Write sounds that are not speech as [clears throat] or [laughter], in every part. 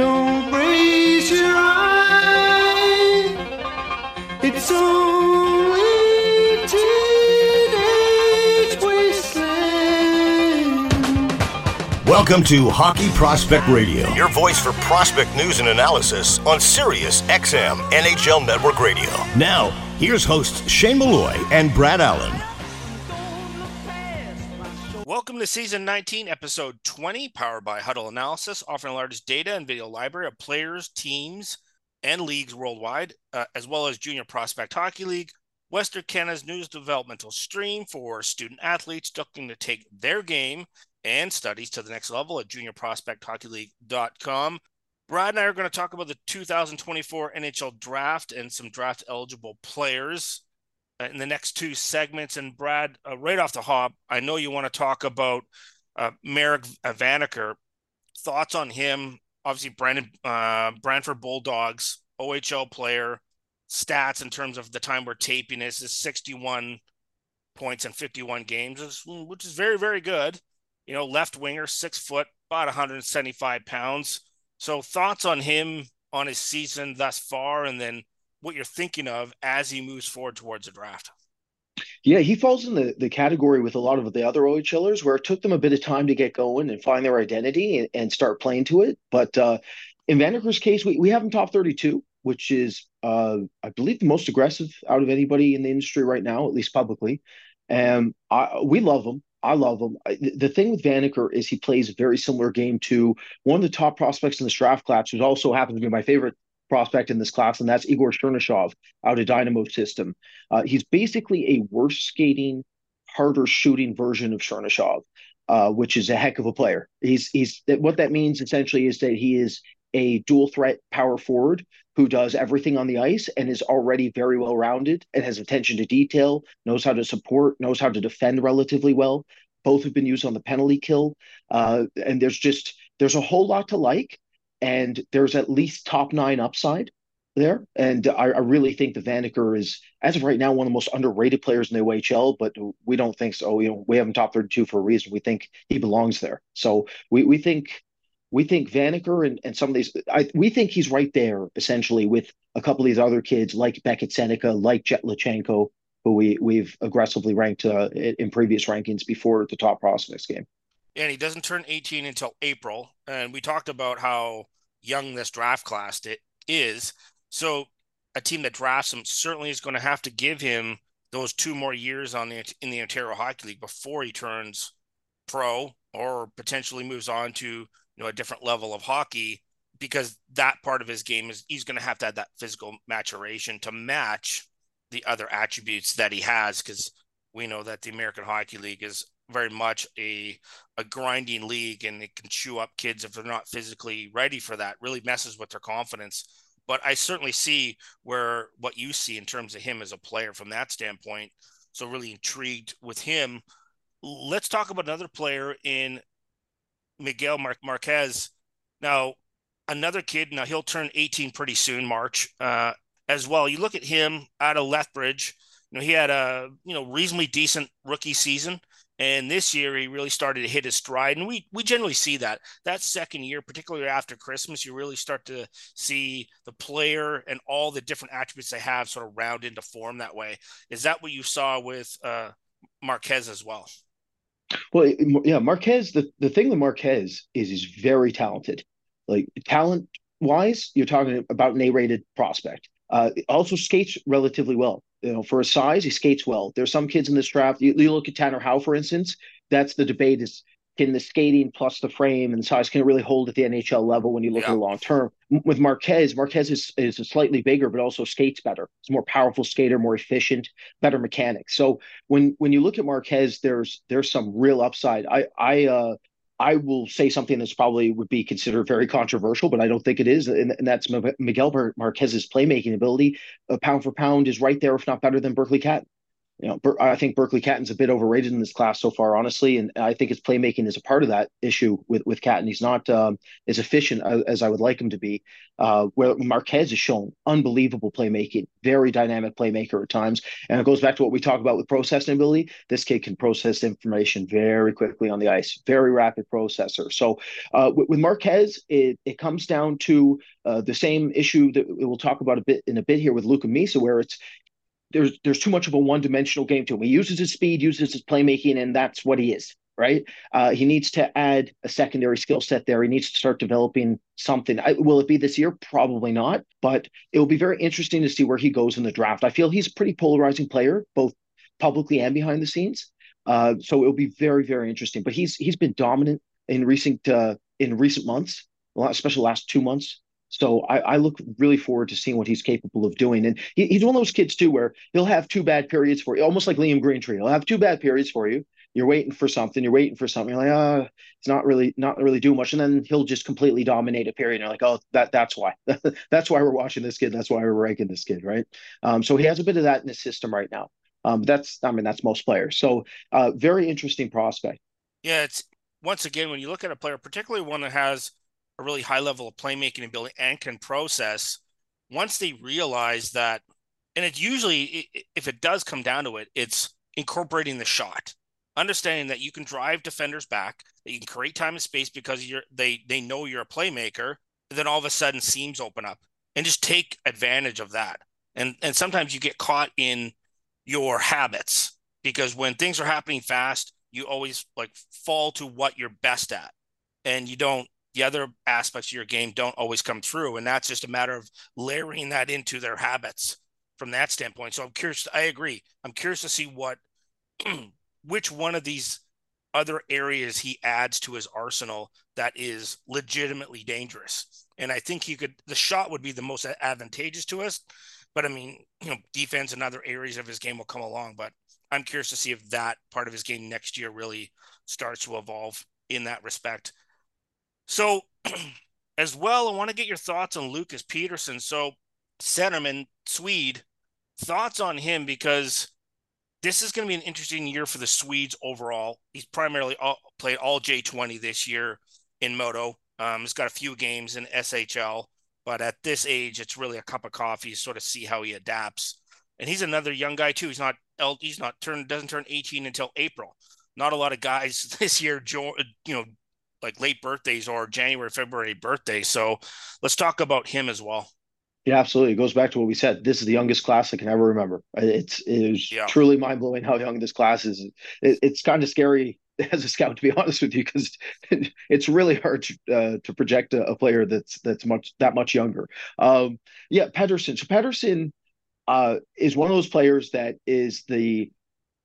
Don't raise your eye. It's only teenage wasteland. Welcome to Hockey Prospect Radio, your voice for prospect news and analysis on Sirius XM NHL Network Radio. Now, here's hosts Shane Malloy and Brad Allen. Welcome to season 19, episode 20, powered by Huddle Analysis, offering the largest data and video library of players, teams, and leagues worldwide, uh, as well as Junior Prospect Hockey League, Western Canada's news developmental stream for student athletes looking to take their game and studies to the next level at juniorprospecthockeyleague.com. Brad and I are going to talk about the 2024 NHL draft and some draft eligible players in the next two segments. And Brad, uh, right off the hop, I know you want to talk about uh, Marek Vanacker. Thoughts on him? Obviously, Brandon uh, Brantford Bulldogs OHL player. Stats in terms of the time we're taping this is 61 points in 51 games, which is very, very good. You know, left winger, six foot, about 175 pounds. So, thoughts on him on his season thus far, and then what you're thinking of as he moves forward towards the draft. Yeah, he falls in the, the category with a lot of the other OHLers where it took them a bit of time to get going and find their identity and, and start playing to it. But uh, in Vanacker's case, we, we have him top 32, which is, uh, I believe, the most aggressive out of anybody in the industry right now, at least publicly. And I, we love him. I love him. The thing with Vanacker is he plays a very similar game to one of the top prospects in the draft class, who also happens to be my favorite prospect in this class, and that's Igor Chernyshov out of Dynamo System. Uh, he's basically a worse skating, harder shooting version of Chernyshov, uh, which is a heck of a player. He's he's what that means essentially is that he is a dual threat power forward who does everything on the ice and is already very well rounded and has attention to detail, knows how to support, knows how to defend relatively well. Both have been used on the penalty kill, uh, and there's just there's a whole lot to like and there's at least top nine upside there. And I, I, really think the Vanacker is, as of right now, one of the most underrated players in the OHL, but we don't think so. You know, we have him top 32 for a reason. We think he belongs there. So we, we think we think Vanacker and, and some of these, I, we think he's right there essentially with a couple of these other kids like Beckett Sennecke, like Jett Luchanko, who we, we've aggressively ranked uh, in previous rankings before the top prospects game and he doesn't turn 18 until April. And we talked about how young this draft class it is. So a team that drafts him certainly is going to have to give him those two more years on the in the Ontario Hockey League before he turns pro or potentially moves on to you know a different level of hockey because that part of his game is he's going to have to have that physical maturation to match the other attributes that he has because we know that the American Hockey League is very much a a grinding league and it can chew up kids if they're not physically ready for that. Really messes with their confidence. But i certainly see where what you see in terms of him as a player from that standpoint. So really intrigued with him. Let's talk about another player in miguel Mar- Marques. Now another kid now he'll turn 18 pretty soon march uh, as well. You look at him out of lethbridge. You know he had a you know reasonably decent rookie season and this year, he really started to hit his stride. And we, we generally see that. That second year, particularly after Christmas, you really start to see the player and all the different attributes they have sort of round into form that way. Is that what you saw with uh, Marques as well? Well, yeah, Marques, the, the thing with Marques is he's very talented. Like talent wise, you're talking about an A rated prospect. Uh, also skates relatively well you know, for a size, he skates well. There's some kids in this draft. You, you look at Tanner Howe, for instance. That's the debate: is can the skating plus the frame and the size can it really hold at the NHL level when you look yeah. at the long term? With Marques, Marques is is slightly bigger, but also skates better. He's a more powerful skater, more efficient, better mechanics. So when when you look at Marques, there's there's some real upside. I I uh, I will say something that's probably would be considered very controversial, but I don't think it is, and, and that's Miguel Marques's playmaking ability. Uh, pound for pound is right there, if not better than Berkeley Catton. You know, I think Berkeley Catton's a bit overrated in this class so far, honestly, and I think his playmaking is a part of that issue with with Catton. He's not um, as efficient as I would like him to be. Uh, where Marques has shown unbelievable playmaking, very dynamic playmaker at times, and it goes back to what we talk about with processing ability. This kid can process information very quickly on the ice, very rapid processor. So uh, with, with, Marques, it it comes down to uh, the same issue that we'll talk about a bit in a bit here with Luca Misa, where it's there's there's too much of a one dimensional game to him. He uses his speed, uses his playmaking, and that's what he is. Right? Uh, he needs to add a secondary skill set there. He needs to start developing something. I, will it be this year? Probably not. But it will be very interesting to see where he goes in the draft. I feel he's a pretty polarizing player, both publicly and behind the scenes. Uh, so it'll be very very interesting. But he's he's been dominant in recent uh, in recent months, especially last two months. So I, I, look really forward to seeing what he's capable of doing. And he, he's one of those kids too, where he'll have two bad periods for you, almost like Liam Greentree. He'll have two bad periods for you. You're waiting for something. You're waiting for something. You're like, oh, it's not really, not really doing much. And then he'll just completely dominate a period. And you're like, oh, that that's why. [laughs] that's why we're watching this kid. That's why we're ranking this kid, right? Um, so he has a bit of that in his system right now. Um, that's, I mean, that's most players. So uh, very interesting prospect. Yeah, it's once again when you look at a player, particularly one that has a really high level of playmaking ability and can process once they realize that and it usually if it does come down to it it's incorporating the shot understanding that you can drive defenders back that you can create time and space because you're they they know you're a playmaker then all of a sudden seams open up and just take advantage of that. And and sometimes you get caught in your habits because when things are happening fast you always like fall to what you're best at and you don't the other aspects of your game don't always come through. And that's just a matter of layering that into their habits from that standpoint. So I'm curious. I agree. I'm curious to see what, [clears throat] which one of these other areas he adds to his arsenal that is legitimately dangerous. And I think he could, the shot would be the most advantageous to us. But I mean, you know, defense and other areas of his game will come along. But I'm curious to see if that part of his game next year really starts to evolve in that respect. So, [clears throat] as well, I want to get your thoughts on Lucas Pettersson. So, centerman, Swede, thoughts on him because this is going to be an interesting year for the Swedes overall. He's primarily all, played all J20 this year in MoDo. Um, he's got a few games in SHL, but at this age, it's really a cup of coffee. Sort of see how he adapts. And he's another young guy too. He's not he's not turned doesn't turn 18 until April. Not a lot of guys [laughs] this year, you know, like late birthdays or January, February birthdays. So let's talk about him as well. Yeah, absolutely. It goes back to what we said. This is the youngest class I can ever remember. It's it is yeah. truly mind blowing how young this class is. It, it's kind of scary [laughs] as a scout, to be [laughs] honest with you, because [laughs] it's really hard to, uh, to project a, a, player that's that's much that much younger. Um, yeah, Pettersson. So Pettersson uh, is one of those players that is the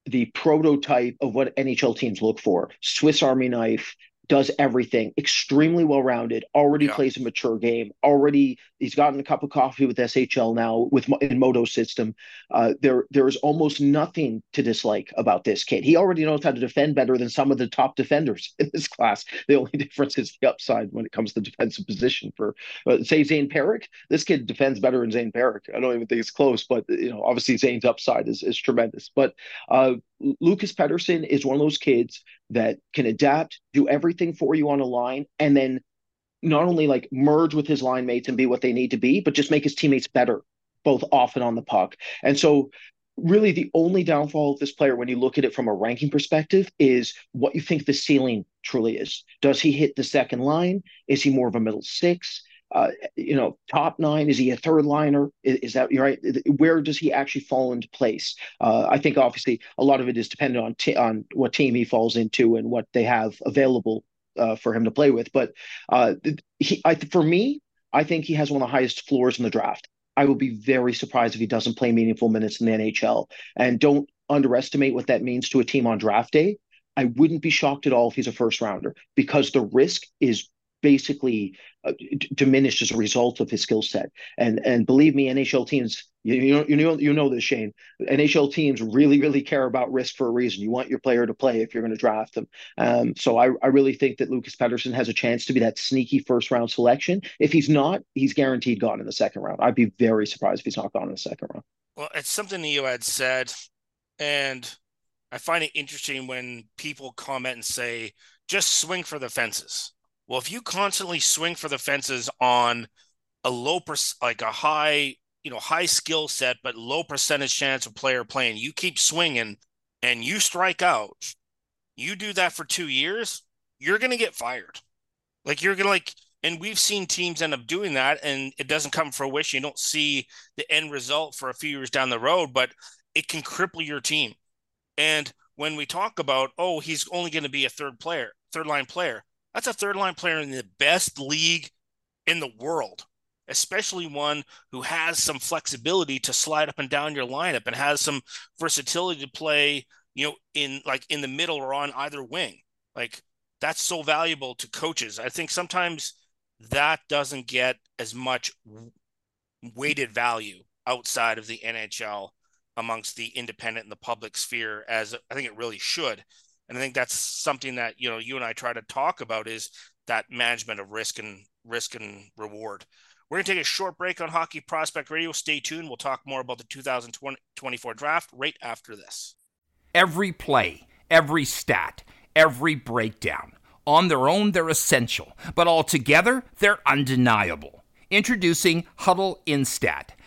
the prototype of what NHL teams look for. Swiss Army knife, does everything extremely well rounded already yeah. plays a mature game already he's gotten a cup of coffee with shl now with in MoDo system uh, there there is almost nothing to dislike about this kid he already knows how to defend better than some of the top defenders [laughs] in this class the only difference is the upside when it comes to defensive position for uh, say zane Parekh. this kid defends better than zane Parekh. i don't even think it's close but you know obviously zane's upside is, is tremendous but uh, lucas pettersson is one of those kids that can adapt, do everything for you on a line, and then not only like merge with his line mates and be what they need to be, but just make his teammates better, both off and on the puck. And so really the only downfall of this player when you look at it from a ranking perspective is what you think the ceiling truly is. Does he hit the second line? Is he more of a middle six? Uh, you know, top nine? Is he a third liner? Is, is that right? Where does he actually fall into place? Uh, I think obviously a lot of it is dependent on t- on what team he falls into and what they have available uh, for him to play with. But uh, he, I, for me, I think he has one of the highest floors in the draft. I will be very surprised if he doesn't play meaningful minutes in the NHL. And don't underestimate what that means to a team on draft day. I wouldn't be shocked at all if he's a first rounder because the risk is basically uh, d- diminished as a result of his skill set. And and believe me, NHL teams, you, you know you know you know this, Shane. NHL teams really really care about risk for a reason. You want your player to play if you're going to draft them. Um, so I I really think that Lucas Pettersson has a chance to be that sneaky first round selection. If he's not, he's guaranteed gone in the second round. I'd be very surprised if he's not gone in the second round. Well, it's something that you had said And I find it interesting when people comment and say, just swing for the fences. Well, if you constantly swing for the fences on a low, per- like a high, you know, high skill set, but low percentage chance of player playing, you keep swinging and you strike out, you do that for two years, you're going to get fired. Like you're going to like, and we've seen teams end up doing that and it doesn't come fruition. You don't see the end result for a few years down the road, but it can cripple your team. And when we talk about, oh, he's only going to be a third player, third line player, that's a third line player in the best league in the world, especially one who has some flexibility to slide up and down your lineup and has some versatility to play, you know, in like in the middle or on either wing. Like that's so valuable to coaches. I think sometimes that doesn't get as much weighted value outside of the NHL amongst the independent and the public sphere as I think it really should. And I think that's something that you know you and I try to talk about is that management of risk and risk and reward. We're going to take a short break on Hockey Prospect Radio. Stay tuned. We'll talk more about the 2024 draft right after this. Every play, every stat, every breakdown. On their own, they're essential, but all together, they're undeniable. Introducing huddle Instat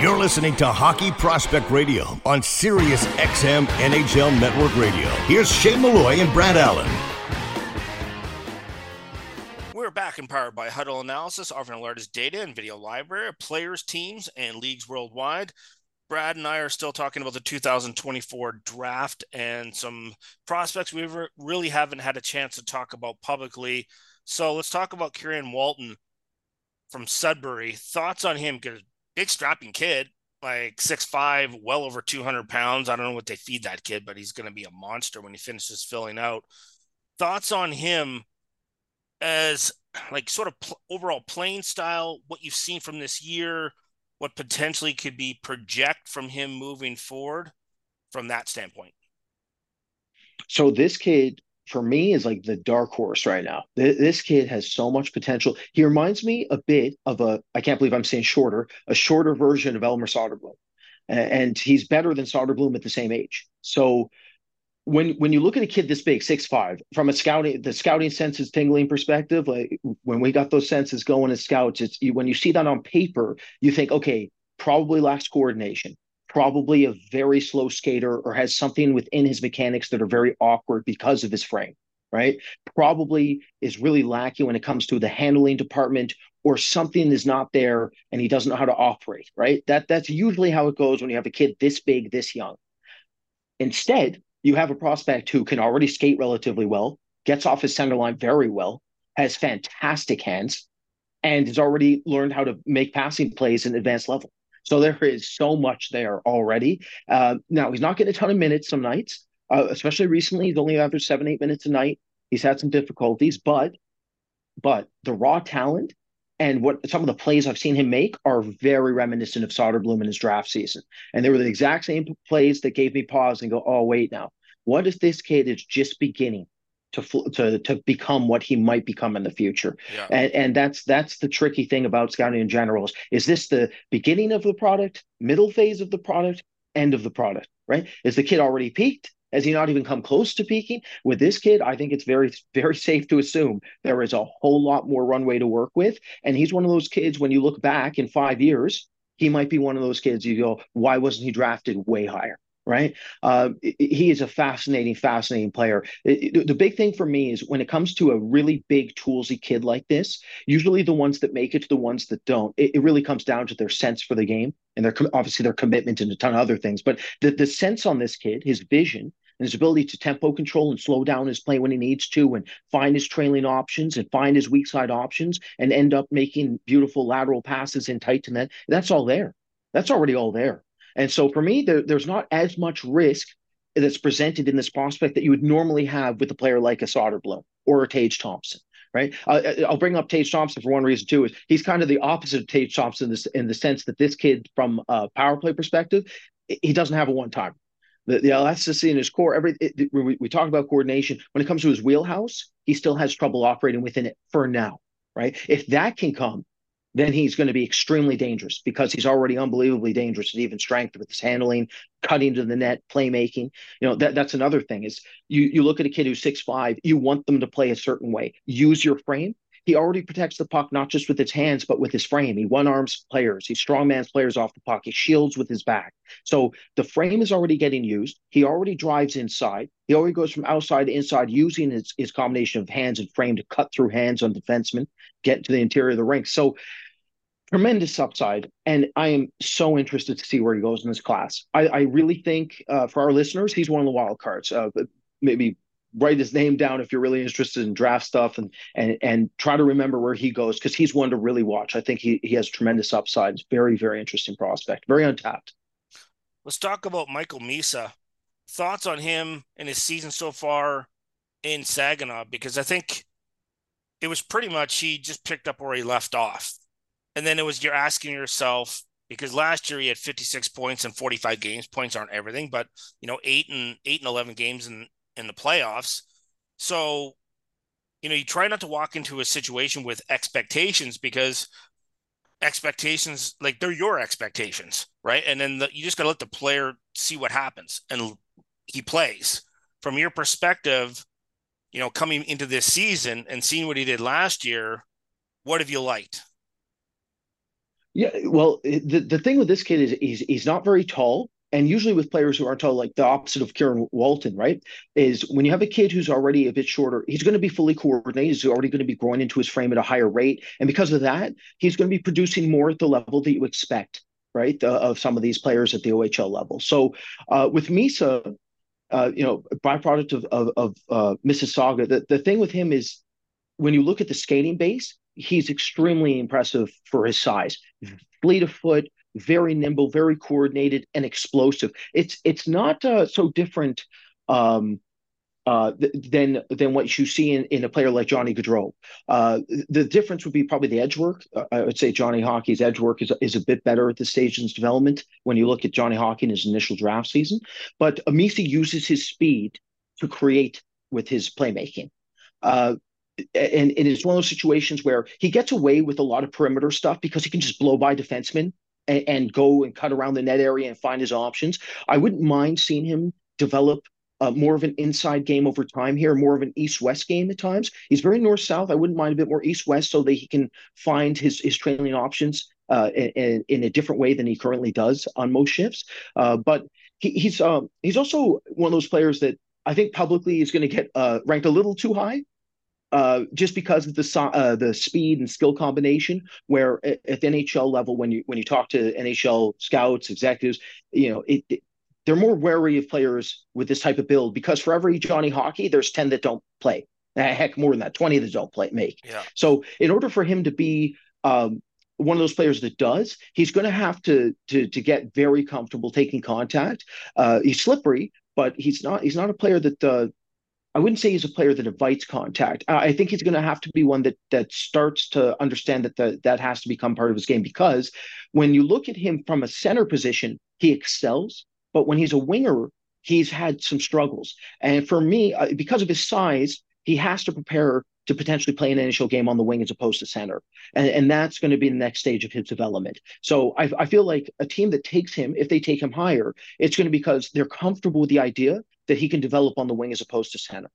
You're listening to Hockey Prospect Radio on Sirius XM NHL Network Radio. Here's Shane Malloy and Brad Allen. We're back empowered by Huddle Analysis, offering the largest data and video library of players, teams, and leagues worldwide. Brad and I are still talking about the 2024 draft and some prospects we really haven't had a chance to talk about publicly. So let's talk about Kieron Walton from Sudbury. Thoughts on him? Because big strapping kid, like six five, well over 200 pounds. I don't know what they feed that kid, but he's going to be a monster when he finishes filling out. Thoughts on him as like sort of pl- overall playing style, what you've seen from this year, what potentially could be project from him moving forward from that standpoint. So this kid for me is like the dark horse right now. This kid has so much potential. He reminds me a bit of a I can't believe I'm saying shorter, a shorter version of Elmer Soderblom, and he's better than Soderblom at the same age. So when when you look at a kid this big, six five, from a scouting the scouting senses tingling perspective, like when we got those senses going as scouts, it's when you see that on paper, you think, okay, probably lacks coordination probably a very slow skater or has something within his mechanics that are very awkward because of his frame, right? Probably is really lacking when it comes to the handling department or something is not there and he doesn't know how to operate, right? That that's usually how it goes when you have a kid this big, this young. Instead, you have a prospect who can already skate relatively well, gets off his center line very well, has fantastic hands, and has already learned how to make passing plays in advanced level. So there is so much there already. Uh, now he's not getting a ton of minutes some nights, uh, especially recently. He's only averaged seven, eight minutes a night. He's had some difficulties, but but the raw talent And what some of the plays I've seen him make are very reminiscent of Soderblom in his draft season. And they were the exact same plays that gave me pause and go, oh, wait now. What if this kid is just beginning to to to become what he might become in the future? Yeah. And and that's that's the tricky thing about scouting in general is, is this the beginning of the product, middle phase of the product, end of the product, right? Is the kid already peaked? Has he not even come close to peaking? With this kid, I think it's very, very safe to assume there is a whole lot more runway to work with. And he's one of those kids, when you look back in five years, he might be one of those kids you go, why wasn't he drafted way higher? Right? Uh, he is a fascinating, fascinating player. The big thing for me is when it comes to a really big toolsy kid like this, usually the ones that make it to the ones that don't, it, it really comes down to their sense for the game and their obviously their commitment and a ton of other things. But the, the sense on this kid, his vision, and his ability to tempo control and slow down his play when he needs to and find his trailing options and find his weak side options and end up making beautiful lateral passes in tight to net. That's all there. That's already all there. And so for me, there, there's not as much risk that's presented in this prospect that you would normally have with a player like a Soderblom or a Tage Thompson. Right. Uh, I'll bring up Tage Thompson for one reason too. Is he's kind of the opposite of Tage Thompson in, this, in the sense that this kid, from a power play perspective, he doesn't have a one time. The, the elasticity in his core, every it, we, we talk about coordination. When it comes to his wheelhouse, he still has trouble operating within it for now. Right. If that can come, then he's going to be extremely dangerous because he's already unbelievably dangerous at even strength with his handling, cutting to the net, playmaking. You know, that, that's another thing is you you look at a kid who's six five, you want them to play a certain way. Use your frame he already protects the puck not just with his hands but with his frame. He one arms players. He strongmans players off the puck. He shields with his back. So the frame is already getting used. He already drives inside. He already goes from outside to inside using his, his combination of hands and frame to cut through hands on defensemen, get to the interior of the rink. So tremendous upside. And I am so interested to see where he goes in this class. I, I really think uh, for our listeners, he's one of the wild cards. Uh, maybe write his name down if you're really interested in draft stuff and and and try to remember where he goes because he's one to really watch. I think he he has tremendous upside. It's very very interesting prospect, very untapped. Let's talk about Michael Misa. Thoughts on him and his season so far in Saginaw because I think it was pretty much he just picked up where he left off. And then it was you're asking yourself because last year he had 56 points in 45 games. Points aren't everything, but you know, eight and eight and 11 games in in the playoffs. So, you know, you try not to walk into a situation with expectations because expectations, like they're your expectations, right? And then the, you just got to let the player see what happens and he plays. From your perspective, you know, coming into this season and seeing what he did last year, what have you liked? Yeah, well, the, the thing with this kid is he's he's not very tall, and usually with players who aren't tall, like the opposite of Kieron Walton, right? Is when you have a kid who's already a bit shorter, he's going to be fully coordinated. He's already going to be growing into his frame at a higher rate. And because of that, he's going to be producing more at the level that you expect, right? Uh, of some of these players at the OHL level. So uh, with Misa, uh, you know, byproduct of, of, of uh, Mississauga, the, the thing with him is when you look at the skating base, he's extremely impressive for his size. Fleet of foot, very nimble, very coordinated, and explosive. It's it's not uh, so different um, uh, th- than than what you see in, in a player like Johnny Gaudreau. Uh, the difference would be probably the edge work. Uh, I would say Johnny Hockey's edge work is, is a bit better at this stage in his development when you look at Johnny Hockey in his initial draft season. But Amisi uses his speed to create with his playmaking. Uh, and, and it's one of those situations where he gets away with a lot of perimeter stuff because he can just blow by defensemen and, and go and cut around the net area and find his options. I wouldn't mind seeing him develop uh, more of an inside game over time here, more of an east-west game at times. He's very north-south. I wouldn't mind a bit more east-west so that he can find his his trailing options uh, in, in, a different way than he currently does on most shifts. Uh, but he, he's um, he's also one of those players that I think publicly is going to get uh, ranked a little too high uh, just because of the uh, the speed and skill combination. Where at, at, the NHL level, when you when you talk to NHL scouts, executives, you know it, it, they're more wary of players with this type of build because for every Johnny Hockey, there's ten that don't play. Heck, more than that, twenty that don't play make. Yeah. So in order for him to be um, one of those players that does, he's going to have to to to get very comfortable taking contact. Uh, he's slippery, but he's not he's not a player that uh, I wouldn't say he's a player that invites contact. I think he's going to have to be one that that starts to understand that the, that has to become part of his game because when you look at him from a center position, he excels. But when he's a winger, he's had some struggles. And for me, uh, because of his size, he has to prepare to potentially play an initial game on the wing as opposed to center. And, and that's going to be the next stage of his development. So I, I feel like a team that takes him, if they take him higher, it's going to be because they're comfortable with the idea that he can develop on the wing as opposed to center.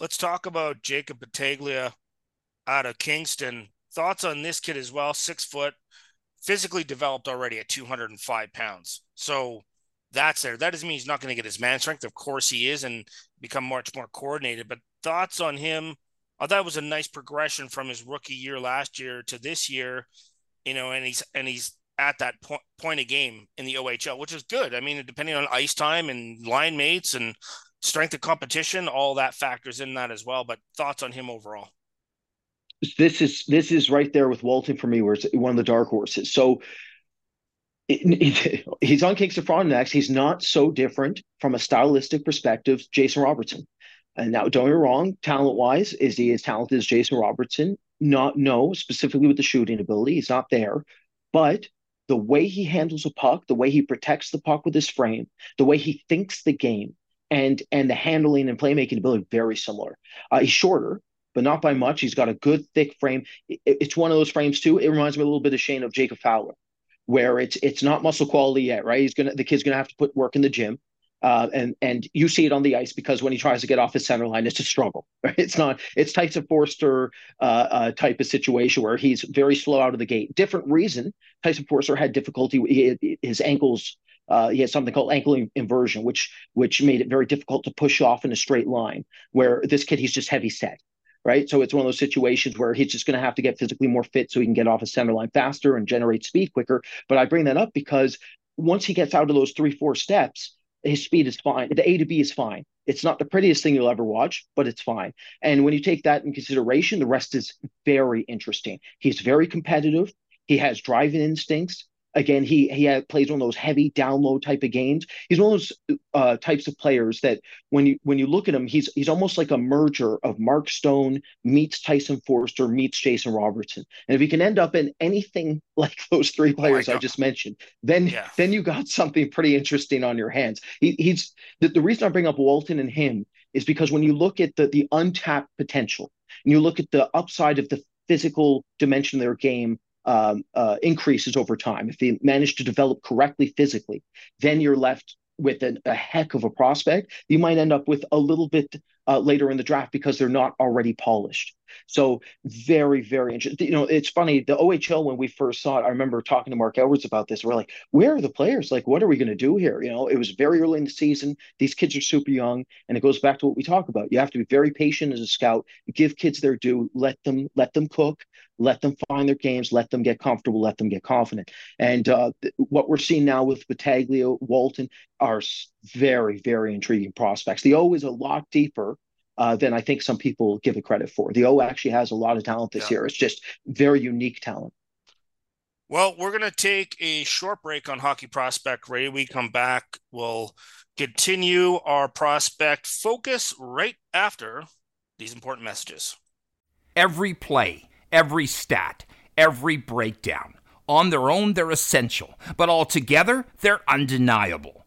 Let's talk about Jacob Battaglia out of Kingston. Thoughts on this kid as well? Six foot, physically developed already at 205 pounds. So that's there. That doesn't mean he's not going to get his man strength. Of course he is and become much more coordinated. But thoughts on him? I thought it was a nice progression from his rookie year last year to this year, you know, and he's and he's at that point point of game in the OHL, which is good. I mean, depending on ice time and line mates and strength of competition, all that factors in that as well. But thoughts on him overall? This is this is right there with Walton for me, where it's one of the dark horses. So [laughs] he's on Kingston Frontenac. He's not so different from a stylistic perspective, Jason Robertson. And now, don't get me wrong, talent wise, is he as talented as Jason Robertson? Not no, specifically with the shooting ability, he's not there. But the way he handles a puck, the way he protects the puck with his frame, the way he thinks the game, and and the handling and playmaking ability very similar. Uh, he's shorter, but not by much. He's got a good thick frame. It, it's one of those frames too. It reminds me a little bit of Shane of Jacob Fowler where it's it's not muscle quality yet, right? He's gonna the kid's gonna have to put work in the gym. Uh, and and you see it on the ice because when he tries to get off his center line, it's a struggle. [laughs] Right? It's not. It's Tyson Foerster uh, uh, type of situation where he's very slow out of the gate. Different reason. Tyson Foerster had difficulty. His ankles. Uh, he had something called ankle inversion, which which made it very difficult to push off in a straight line. Where this kid, he's just heavy set right? So it's one of those situations where he's just going to have to get physically more fit so he can get off a center line faster and generate speed quicker. But I bring that up because once he gets out of those three, four steps, his speed is fine. The A to B is fine. It's not the prettiest thing you'll ever watch, but it's fine. And when you take that in consideration, the rest is very interesting. He's very competitive. He has driving instincts. Again, he he plays one of those heavy download type of games. He's one of those uh, types of players that when you when you look at him, he's he's almost like a merger of Mark Stone meets Tyson Foerster meets Jason Robertson. And if he can end up in anything [laughs] like those three players oh I just mentioned, then yeah. then you got something pretty interesting on your hands. He, he's the, the reason I bring up Walton and him is because when you look at the the untapped potential and you look at the upside of the physical dimension of their game um, uh, increases over time, if they manage to develop correctly physically, then you're left with an, a heck of a prospect. You might end up with a little bit uh, later in the draft because they're not already polished. So very, very interesting. You know, it's funny. The OHL when we first saw it, I remember talking to Mark Edwards about this. We're like, where are the players? Like, what are we going to do here? You know, it was very early in the season. These kids are super young, and it goes back to what we talk about. You have to be very patient as a scout. Give kids their due. Let them let them cook. Let them find their games. Let them get comfortable. Let them get confident. And uh, th- what we're seeing now with Battaglia, Walton are very, very intriguing prospects. The O is a lot deeper uh, than I think some people give it credit for. The O actually has a lot of talent this yeah. year. It's just very unique talent. Well, we're going to take a short break on Hockey Prospect Radio. We come back. We'll continue our prospect focus right after these important messages. Every play, every stat, every breakdown. On their own, they're essential, but altogether, they're undeniable.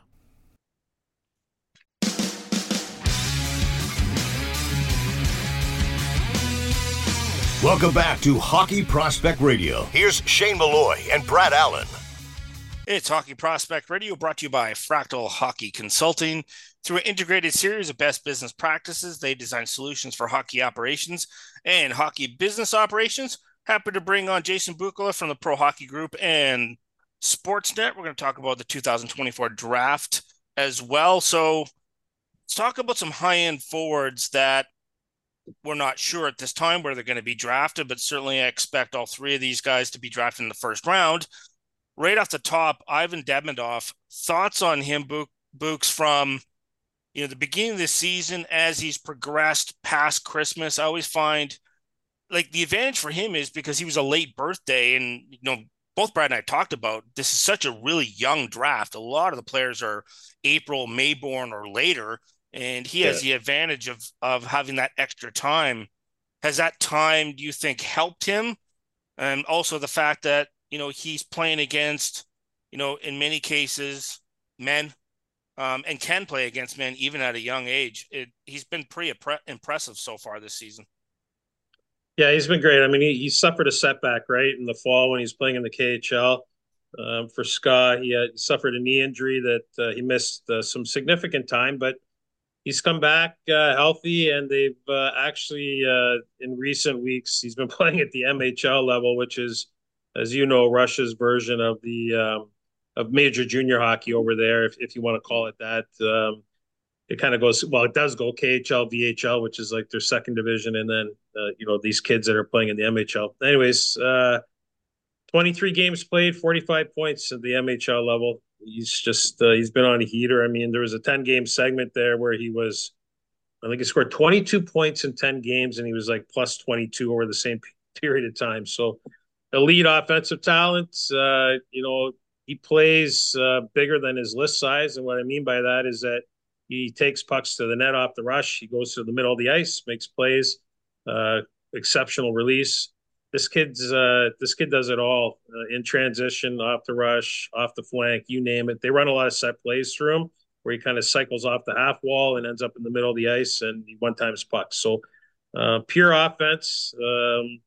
Welcome back to Hockey Prospect Radio. Here's Shane Malloy and Brad Allen. It's Hockey Prospect Radio brought to you by Fractal Hockey Consulting. Through an integrated series of best business practices, they design solutions for hockey operations and hockey business operations. Happy to bring on Jason Bukala from the Pro Hockey Group and Sportsnet. We're going to talk about the 2024 draft as well. So let's talk about some high end forwards that we're not sure at this time where they're going to be drafted, but certainly I expect all three of these guys to be drafted in the first round. Right off the top, Ivan Demidov, thoughts on him, Books, from you know the beginning of the season as he's progressed past Christmas. I always find like the advantage for him is because he was a late birthday, and you know both Brad and I talked about this is such a really young draft. A lot of the players are April, May born or later and he has the advantage of of having that extra time. Has that time, do you think, helped him? And also the fact that you know he's playing against, you know, in many cases, men, um, and can play against men even at a young age. It, he's been pretty impressive so far this season. Yeah, he's been great. I mean, he, he suffered a setback right in the fall when he's playing in the KHL. Um, for Ska, he had suffered a knee injury that uh, he missed uh, some significant time, but he's come back uh, healthy, and they've uh, actually uh, in recent weeks he's been [laughs] playing at the MHL level, which is, as you know, Russia's version of the um, of major junior hockey over there, if if you want to call it that. Um, it kind of goes well. It does go KHL, VHL, which is like their second division, and then uh, you know these kids that are playing in the MHL. Anyways, uh, 23 games played, 45 points at the MHL level he's just uh, he's been on a heater. I mean, there was a 10 game segment there where he was, I think he scored 22 points in 10 games, and he was like plus 22 over the same [laughs] period of time. So, elite offensive talent. Uh, you know, he plays uh, bigger than his list size, and what I mean by that is that he takes pucks to the net off the rush. He goes to the middle of the ice, makes plays, uh, exceptional release this kid's uh, this kid does it all uh, in transition, off the rush, off the flank, you name it. They run a lot of set plays through him where he kind of cycles off the half wall and ends up in the middle of the ice and he one times pucks. So uh, pure offense. Um,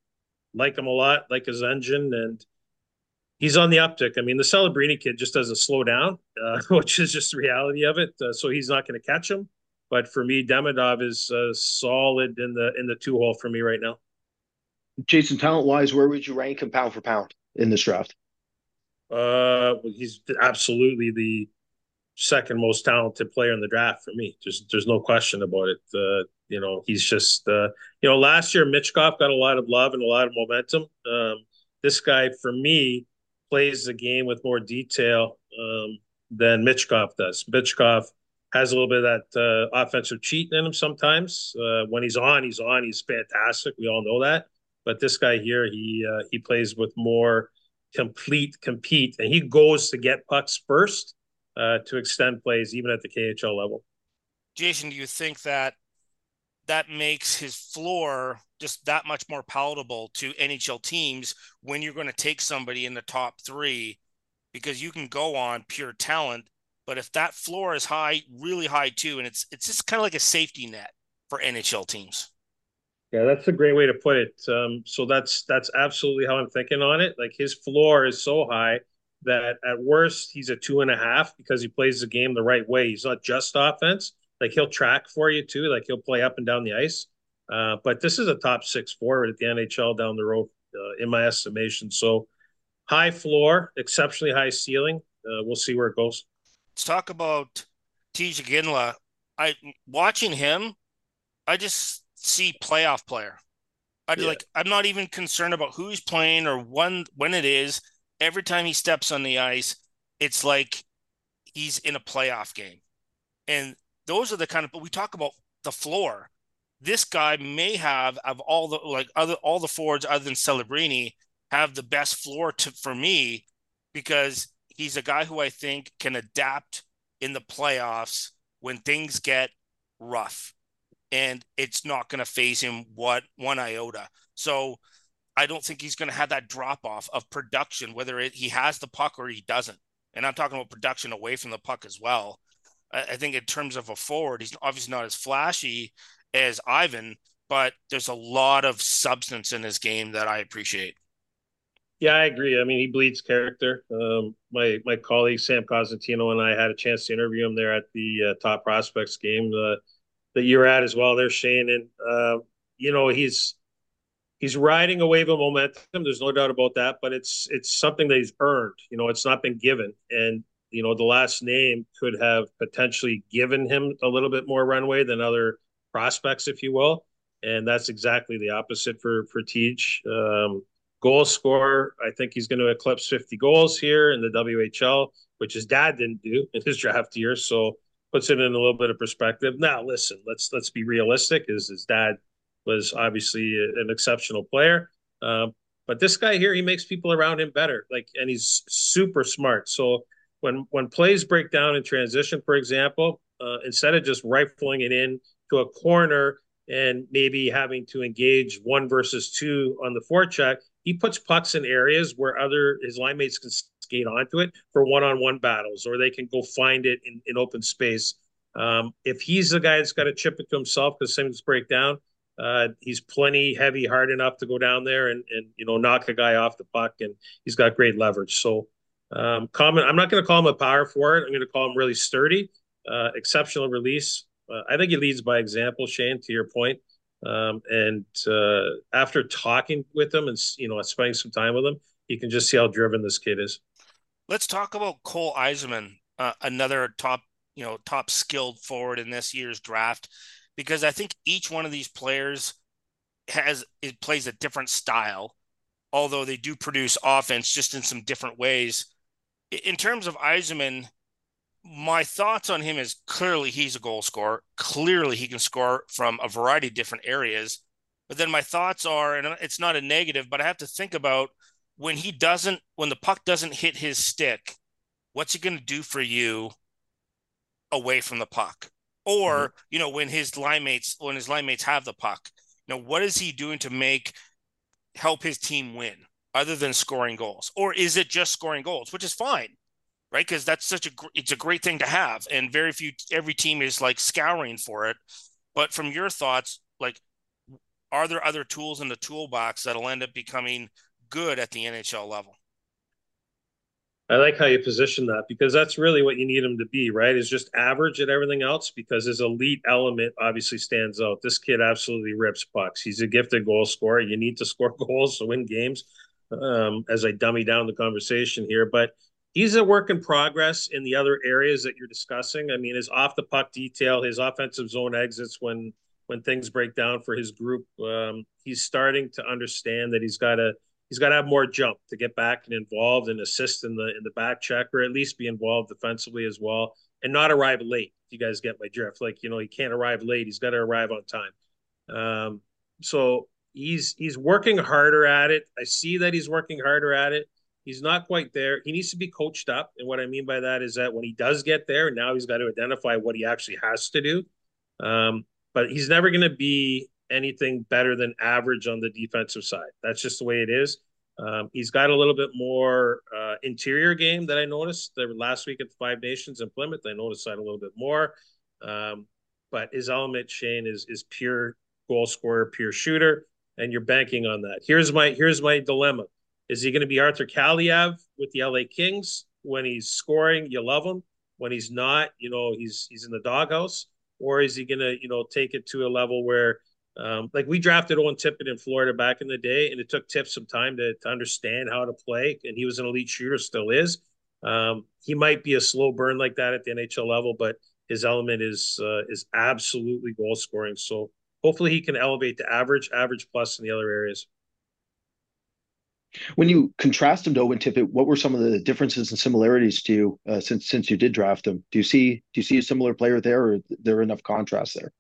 like him a lot, like his engine, and he's on the uptick. I mean, the Celebrini kid just doesn't slow down, uh, [laughs] which is just the reality of it. Uh, so he's not going to catch him. But for me, Demidov is uh, solid in the in the two hole for me right now. Jason, talent wise, where would you rank him pound for pound in this draft? Uh, he's absolutely the second most talented player in the draft for me. Just there's no question about it. Uh, you know, he's just uh, you know, last year Michkov got a lot of love and a lot of momentum. Um, this guy for me plays the game with more detail um, than Michkov does. Michkov has a little bit of that uh, offensive cheat in him sometimes. Uh, when he's on, he's on. He's fantastic. We all know that. But this guy here, he uh, he plays with more complete compete, and he goes to get pucks first uh, to extend plays, even at the KHL level. Jason, do you think that that makes his floor just that much more palatable to NHL teams when you're going to take somebody in the top three? Because you can go on pure talent, but if that floor is high, really high too, and it's it's just kind of like a safety net for NHL teams. Yeah, that's a great way to put it. Um, so that's that's absolutely how I'm thinking on it. Like his floor is so high that at worst he's a two and a half because he plays the game the right way. He's not just offense. Like he'll track for you too. Like he'll play up and down the ice. Uh, but this is a top six forward at the NHL down the road, uh, in my estimation. So high floor, exceptionally high ceiling. Uh, we'll see where it goes. Let's talk about Tij Iginla. I watching him, I just see playoff player. I yeah. like I'm not even concerned about who's playing or when when it is. Every time he steps on the ice, it's like he's in a playoff game. And those are the kind of but we talk about the floor. This guy may have of all the like other all the forwards other than Celebrini have the best floor to for me because he's a guy who I think can adapt in the playoffs when things get rough and it's not going to phase him what one iota. So I don't think he's going to have that drop off of production, whether it, he has the puck or he doesn't. And I'm talking about production away from the puck as well. I, I think in terms of a forward, he's obviously not as flashy as Ivan, but there's a lot of substance in his game that I appreciate. Yeah, I agree. I mean, he bleeds character. Um, my my colleague Sam Cosentino and I had a chance to interview him there at the uh, Top Prospects game uh, that you're at as well. There, Shane, and uh, you know he's he's riding a wave of momentum. There's no doubt about that. But it's it's something that he's earned. You know, it's not been given, and you know the last name could have potentially given him a little bit more runway than other prospects, if you will. And that's exactly the opposite for for Tij. Um, goal scorer, I think he's going to eclipse 50 goals here in the WHL, which his dad didn't do in his [laughs] draft year. So puts it in a little bit of perspective. Now, listen, let's let's be realistic. His his dad was obviously an exceptional player. Um, but this guy here, he makes people around him better. Like, and he's super smart. So when when plays break down in transition, for example, uh, instead of just rifling it in to a corner and maybe having to engage one versus two on the forecheck, he puts pucks in areas where other his line mates can skate onto it for one-on-one battles, or they can go find it in, in open space. Um, if he's the guy that's got to chip it to himself because things break down, uh, he's plenty heavy, hard enough to go down there and and you know knock a guy off the puck, and he's got great leverage. So, um, common. I'm not going to call him a power forward. I'm going to call him really sturdy, uh, exceptional release. Uh, I think he leads by example, Shane. To your point, um, and uh, after talking with him and you know spending some time with him, you can just see how driven this kid is. Let's talk about Cole Eiserman, uh, another top you know top skilled forward in this year's draft because I think each one of these players has it plays a different style, although they do produce offense just in some different ways. In terms of Eiserman, my thoughts on him is clearly he's a goal scorer. Clearly he can score from a variety of different areas. But then my thoughts are, and it's not a negative, but I have to think about when he doesn't, when the puck doesn't hit his stick, what's he going to do for you away from the puck? or mm-hmm. you know when his line mates when his line mates have the puck you know what is he doing to make help his team win other than scoring goals or is it just scoring goals which is fine right because that's such a it's a great thing to have and very few every team is like scouring for it but from your thoughts like are there other tools in the toolbox that'll end up becoming good at the NHL level I like how you position that because that's really what you need him to be, right? Is just average at everything else because his elite element obviously stands out. This kid absolutely rips pucks. He's a gifted goal scorer. You need to [laughs] score goals to win games. Um, as I dummy down the conversation here, but he's a work in progress in the other areas that you're discussing. I mean, his off the puck detail, his offensive zone exits when when things break down for his group. Um, he's starting to understand that he's got to he's got to have more jump to get back and involved and assist in the in the back check or at least be involved defensively as well and not arrive late. You guys get my drift. Like you know, he can't arrive late. He's got to arrive on time. Um, so he's he's working harder at it. I see that he's working harder at it. He's not quite there. He needs to be coached up. And what I mean by that is that when he does get there, now he's got to identify what he actually has to do. Um, but he's never going to be anything better than average on the defensive side. That's just the way it is. Um, he's got a little bit more uh, interior game that I noticed the last week at the Five Nations in Plymouth. I noticed that a little bit more. Um, but his element, Shane, is is pure goal scorer, pure shooter, and you're banking on that. Here's my here's my dilemma: Is he going to be Arthur Kaliyev with the LA Kings when he's scoring? You love him. When he's not, you know, he's he's in the doghouse. Or is he going to, you know, take it to a level where um, like we drafted Owen Tippett in Florida back in the day, and it took Tip some time to, to understand how to play. And he was an elite shooter, still is. Um, he might be a slow burn like that at the NHL level, but his element is uh, is absolutely goal scoring. So hopefully he can elevate to average, average plus in the other areas. When you contrast him to Owen Tippett, what were some of the differences and similarities to you uh, since since you did draft him? Do you see do you see a similar player there, or there enough contrast there?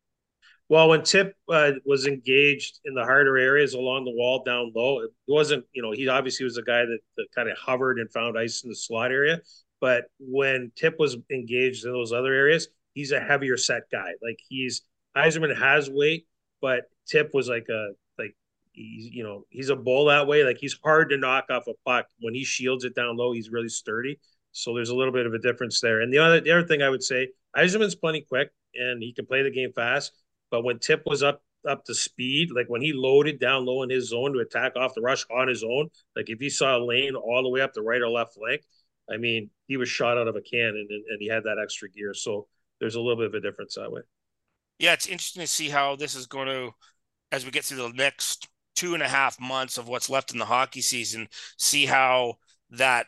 Well, when Tip uh, was engaged in the harder areas along the wall down low, it wasn't, you know, he obviously was a guy that, that kind of hovered and found ice in the slot area. But when Tip was engaged in those other areas, he's a heavier set guy. Like he's Eiserman has weight, but Tip was like a like he's you know he's a bull that way. Like he's hard to knock off a puck. When he shields it down low, he's really sturdy. So there's a little bit of a difference there. And the other the other thing I would say, Eiserman's plenty quick and he can play the game fast. But when Tip was up up to speed, like when he loaded down low in his zone to attack off the rush on his own, like if he saw a lane all the way up the right or left flank, I mean, he was shot out of a cannon and, and he had that extra gear. So there's a little bit of a difference that way. Yeah, it's interesting to see how this is going to, as we get through the next two and a half months of what's left in the hockey season, see how that,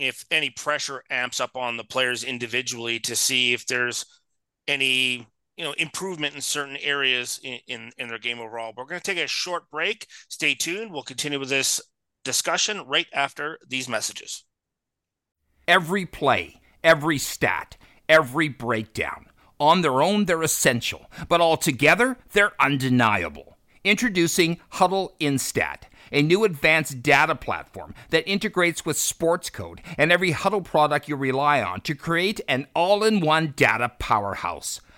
if any pressure amps up on the players individually to see if there's any you know improvement in certain areas in, in, in their game overall. But we're going to take a short break. Stay tuned. We'll continue with this discussion right after these messages. Every play, every stat, every breakdown. On their own, they're essential, but altogether, they're undeniable. Introducing Hudl Instat, a new advanced data platform that integrates with Sportscode and every Hudl product you rely on to create an all in one data powerhouse.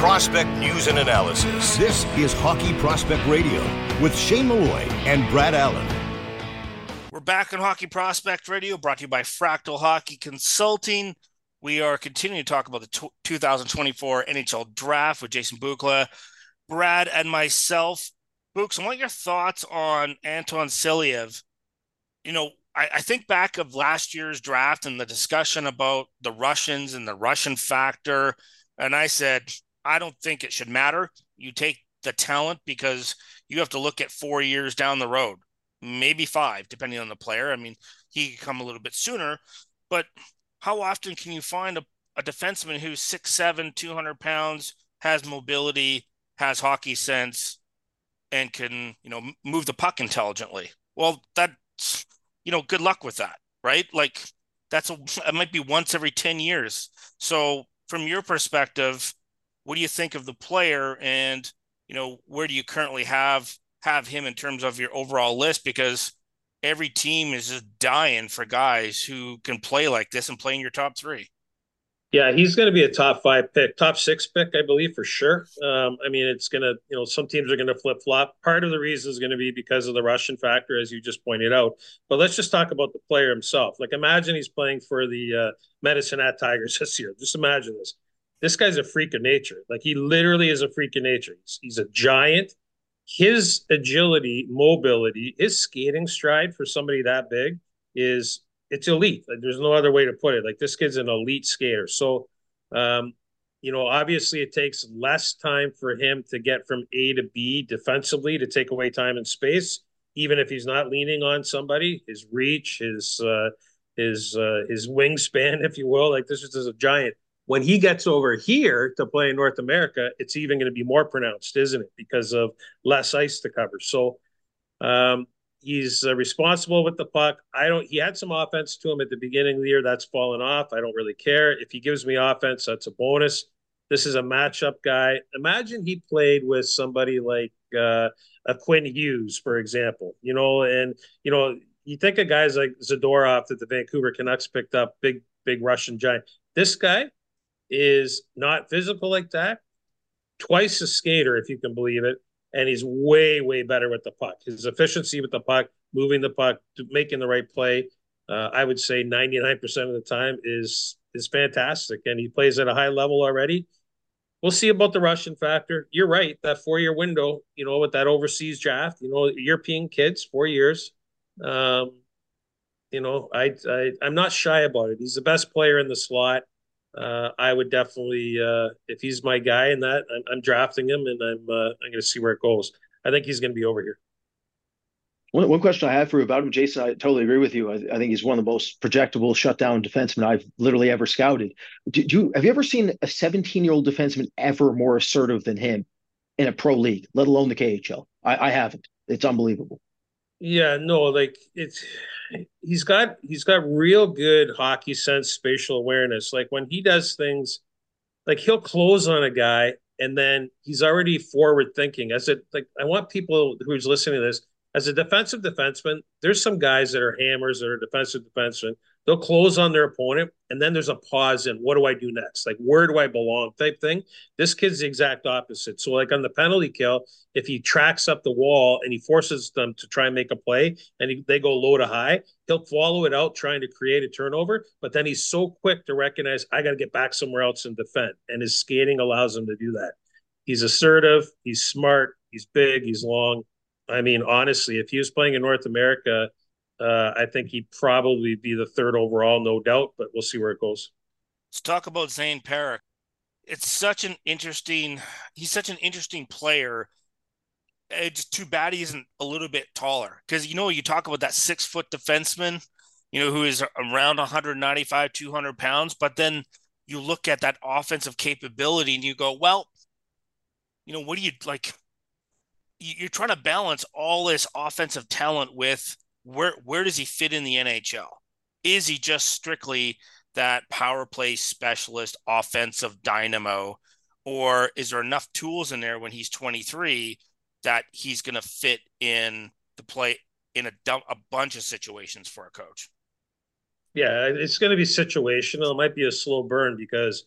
Prospect news and analysis. This is Hockey Prospect Radio with Shane Malloy and Brad Allen. We're back on Hockey Prospect Radio, brought to you by Fractal Hockey Consulting. We are continuing to talk about the 2024 NHL Draft with Jason Bukala, Brad, and myself. Books, I want your thoughts on Anton Silayev. You know, I, I think back of last year's draft and the discussion about the Russians and the Russian factor, and I said I don't think it should matter. You take the talent because you have to look at four years down the road, maybe five, depending on the player. I mean, he could come a little bit sooner, but how often can you find a, a defenseman who's six, seven, 200 pounds, has mobility, has hockey sense, and can, you know, move the puck intelligently? Well, that's, you know, good luck with that, right? Like, that's a, [laughs] it might be once every 10 years. So, from your perspective, what do you think of the player? And you know where do you currently have have him in terms of your overall list? Because every team is just dying for guys who can play like this and play in your top three. Yeah he's going to be a top five pick top six pick i believe for sure. Um, i mean it's going to you know some teams are going to flip-flop. Part of the reason is going to be because of the russian factor as you just pointed out. But let's just talk about the player himself. Like imagine he's playing for the uh, medicine hat tigers [laughs] this year. Just imagine this this guy's a freak of nature. Like he literally is a freak of nature. He's, he's a giant. His agility, mobility, his skating stride for somebody that big is it's elite. Like there's no other way to put it. Like this kid's an elite skater. So, um, you know, obviously it takes less time for him to get from A to B defensively to take away time and space, even if he's not leaning on somebody. His reach, his uh, his uh, his wingspan, [laughs] if you will, like this is a giant. When he gets over here to play in North America, it's even going to be more pronounced, isn't it? Because of less ice to cover. So, um, He's uh, responsible with the puck. I don't. He had some offense to him at the beginning of the year. That's fallen off. I don't really care if he gives me offense. That's a bonus. This is a matchup guy. Imagine he played with somebody like uh, a Quinn Hughes, for example. You know, and you know, you think of guys like Zadorov that the Vancouver Canucks picked up, big, big Russian giant. This guy is not physical like that. Twice a skater, if you can believe it and he's way way better with the puck. His efficiency with the puck, moving the puck, making the right play, uh, I would say 99% of the time is is fantastic, and he plays at a high level already. We'll see about the Russian factor. You're right. That four year window, you know, with that overseas draft, you know, European kids, four years. Um, you know, I, I I'm not shy about it. He's the best player in the slot uh, I would definitely, uh, if he's my guy in that, I'm, I'm drafting him, and I'm uh, I'm going to see where it goes. I think he's going to be over here. One, one question I have for you about him, Jason, I totally agree with you. I, I think he's one of the most projectable shutdown defensemen I've literally ever scouted. Do, do you, have you ever seen a 17 year old defenseman ever more assertive than him in a pro league, let alone the KHL? I, I haven't. It's unbelievable. Yeah, no, like it's he's got he's got real good hockey sense, spatial awareness. Like when he does things, like he'll close on a guy and then he's already forward thinking. As it like, I want people who's listening to this as a defensive defenseman. There's some guys that are hammers that are defensive defensemen they'll close on their opponent and then there's a pause and what do i do next? Like where do i belong type thing. This kid's the exact opposite. So like on the penalty kill if he tracks up the wall and he forces them to try and make a play and he, they go low to high he'll follow it out trying to create a turnover but then he's so quick to recognize i got to get back somewhere else and defend and his skating allows him to do that. He's assertive he's smart he's big he's long. I mean honestly if he was playing in north america uh, I think he'd probably be the third overall, no doubt, but we'll see where it goes. Let's talk about Zane Parekh. It's such an interesting. He's such an interesting player. It's too bad he isn't a little bit taller because you know you talk about that six foot defenseman, you know who is around 195, 200 pounds, but then you look at that offensive capability and you go, well, you know, what do you like? You're trying to balance all this offensive talent with where where does he fit in the NHL? Is he just strictly that power play specialist, offensive dynamo, or is there enough tools in there when he's 23 that he's going to fit in the play in a dump, a bunch of situations for a coach? Yeah, it's going to be situational. It might be a slow burn because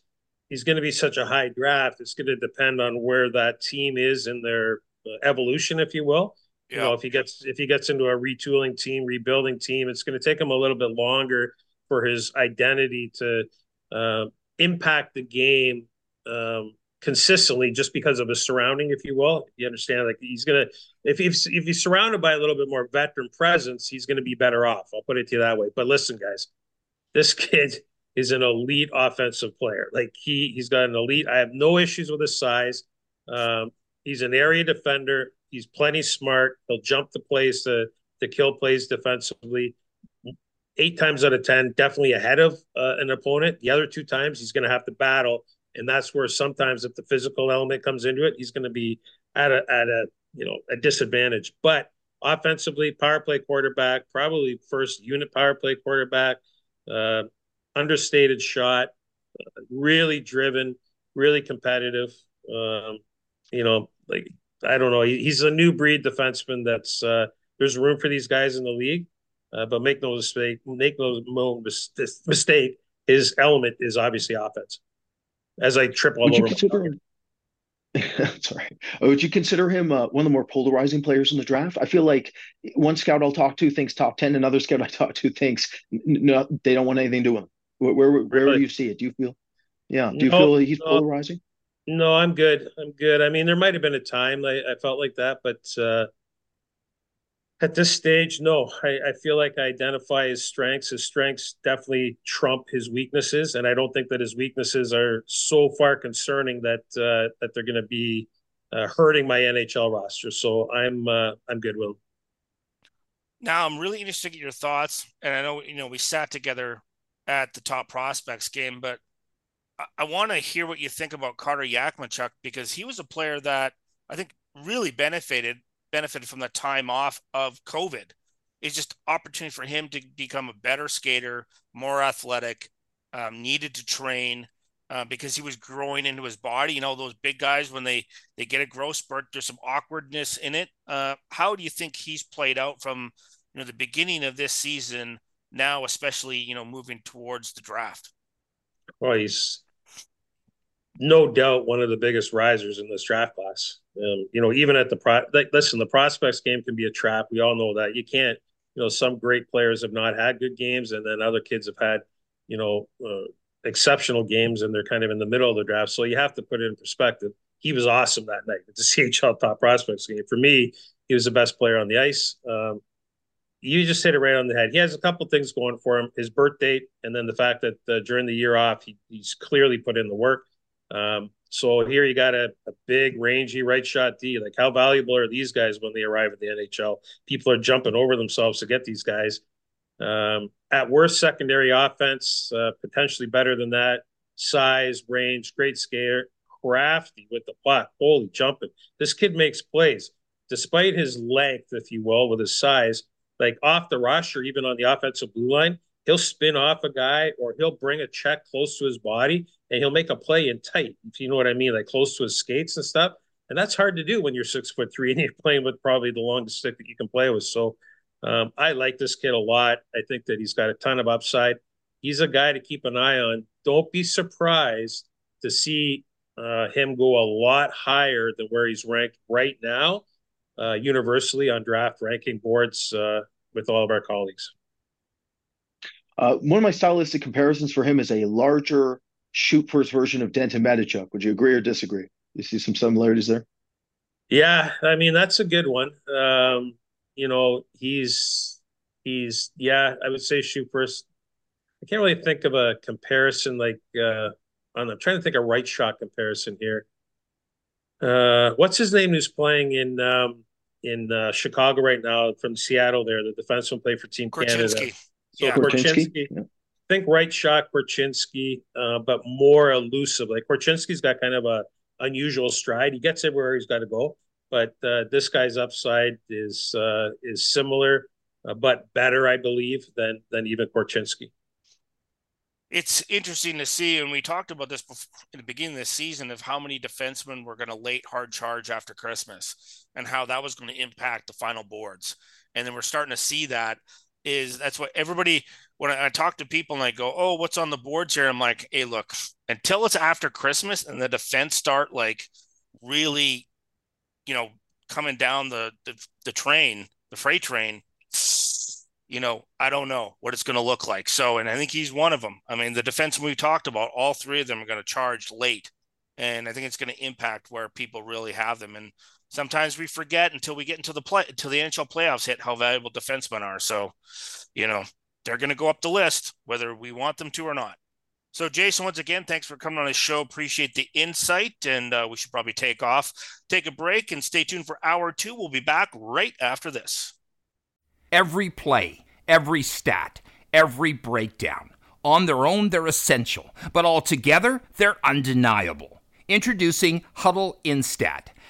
he's going to be such a high draft. It's going to depend on where that team is in their evolution, if you will. You know, if he gets if he gets into a retooling team, rebuilding team, it's going to take him a little bit longer for his identity to uh, impact the game um, consistently, just because of his surrounding, if you will. You understand? Like he's gonna if he's if he's surrounded by a little bit more veteran presence, he's going to be better off. I'll put it to you that way. But listen, guys, this [laughs] kid is an elite offensive player. Like he he's got an elite. I have no issues with his size. Um, he's an area defender. He's plenty smart. He'll jump the plays to to kill plays defensively. Eight times out of ten, definitely ahead of uh, an opponent. The other two times, he's going to have to battle, and that's where sometimes if the physical element comes into it, he's going to be at a at a you know a disadvantage. But offensively, power play quarterback, probably first unit power play quarterback, uh, understated shot, really driven, really competitive. Um, you know, like I don't know. He's a new breed defenseman. That's uh, there's room for these guys in the league, uh, but make no mistake. Make no mistake. His element is obviously offense. As I trip all Would over. You consider him, [laughs] sorry. Would you consider him uh, one of the more polarizing players in the draft? I feel like one scout I'll talk to thinks top ten, another scout I talk to thinks no, they don't want anything to him. Where where, where really? do you see it? Do you feel? Yeah. Do you no, feel he's no. polarizing? No, I'm good. I'm good. I mean, there might have been a time I, I felt like that, but uh, at this stage, no. I, I feel like I identify his strengths. His strengths definitely trump his weaknesses, and I don't think that his weaknesses are so far concerning that uh, that they're going to be uh, hurting my NHL roster. So I'm uh, I'm good with him. Now I'm really interested in your thoughts, and I know you know we sat together at the top prospects game, but I want to hear what you think about Carter Yakimchuk because he was a player that I think really benefited benefited from the time off of COVID. It's just opportunity for him to become a better skater, more athletic, um, needed to train uh, because he was growing into his body. You know, those big guys when they they get a growth spurt, there's some awkwardness in it. Uh, how do you think he's played out from you know the beginning of this season now, especially you know moving towards the draft? Well, he's no doubt one of the biggest risers in this draft class. Um, you know, even at the pro, like, listen, the prospects game can be a trap. We all know that. You can't. You know, some great players have not had good games, and then other kids have had, you know, uh, exceptional games, and they're kind of in the middle of the draft. So you have to put it in perspective. He was awesome that night at the [laughs] CHL Top Prospects game. For me, he was the best player on the ice. Um, you just hit it right on the head. He has a couple things going for him: his birth date, and then the fact that uh, during the year off, he, he's clearly put in the work. Um, so here you got a, a, big, rangy right shot D. Like, how valuable are these guys when they arrive at the NHL? People are jumping over themselves to get these guys. Um, at worst, secondary offense, uh, potentially better than that. Size, range, great skater, crafty with the puck. Holy jumping. This kid makes plays. Despite his length, if you will, with his size, like off the rush or even on the offensive blue line, he'll spin off a guy or he'll bring a check close to his body and he'll make a play in tight, if you know what I mean, like close to his skates and stuff. And that's hard to do when you're six foot three and you're playing with probably the longest stick that you can play with. So um, I like this kid a lot. I think that he's got a ton of upside. He's a guy to keep an eye on. Don't be surprised to see uh, him go a lot higher than where he's ranked right now, uh, universally on draft ranking boards uh, with all of our colleagues. Uh, one of my stylistic comparisons for him is a larger shoot first version of Denton Mateychuk. Would you agree or disagree? You see some similarities there? Yeah, I mean that's a good one. Um, you know, he's he's yeah, I would say shoot first. I can't really think of a comparison like uh I'm trying to think of right shot comparison here. Uh what's his name who's playing in um in uh, Chicago right now from Seattle there, the defenseman play for Team Korchinski. Canada. So yeah. Korchinski. Yeah. Think right shot Korchinski, uh, but more elusive. Like Korchinski's got kind of a unusual stride. He gets everywhere he's got to go, but uh, this guy's upside is uh, is similar, uh, but better, I believe, than than even Korchinski. It's interesting to see, and we talked about this before, in the beginning of the season of how many defensemen were going to late hard charge after Christmas, and how that was going to impact the final boards. And then we're starting to see that is that's what everybody when I, I, talk to people and I go, "Oh, what's on the boards here?" I'm like, "Hey, look, until it's after Christmas and the defense start like really, you know, coming down the the, the train, the freight train, you know, I don't know what it's going to look like." So, and I think he's one of them. I mean, the defense we talked about, all three of them are going to charge late, and I think it's going to impact where people really have them. And sometimes we forget until we get into the play until the NHL playoffs hit how valuable defensemen are. So, you know, they're going to go up the list whether we want them to or not. So, Jason, once again, thanks for coming on the show. Appreciate the insight, and uh, we should probably take off, take a break, and stay tuned for hour two. We'll be back right after this. Every play, every stat, every breakdown. On their own, they're essential, but all together, they're undeniable. Introducing Hudl Instat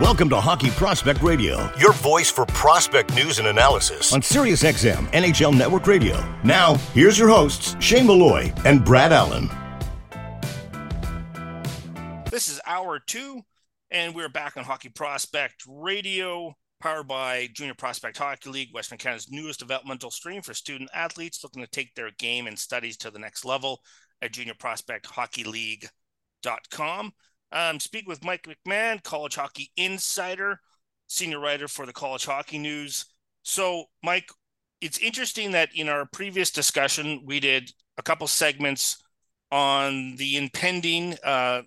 Welcome to Hockey Prospect Radio, your voice for prospect news and analysis on SiriusXM NHL Network Radio. Now, here's your hosts, Shane Malloy and Brad Allen. This is hour two, and we're back on Hockey Prospect Radio, powered by Junior Prospect Hockey League, Western Canada's newest developmental stream for student athletes looking to take their game and studies to the next level at juniorprospecthockeyleague.com. Um, speak with Mike McMahon, college hockey insider, senior writer for the College Hockey News. So, Mike, it's interesting that in our previous discussion, we did a couple segments on the impending uh,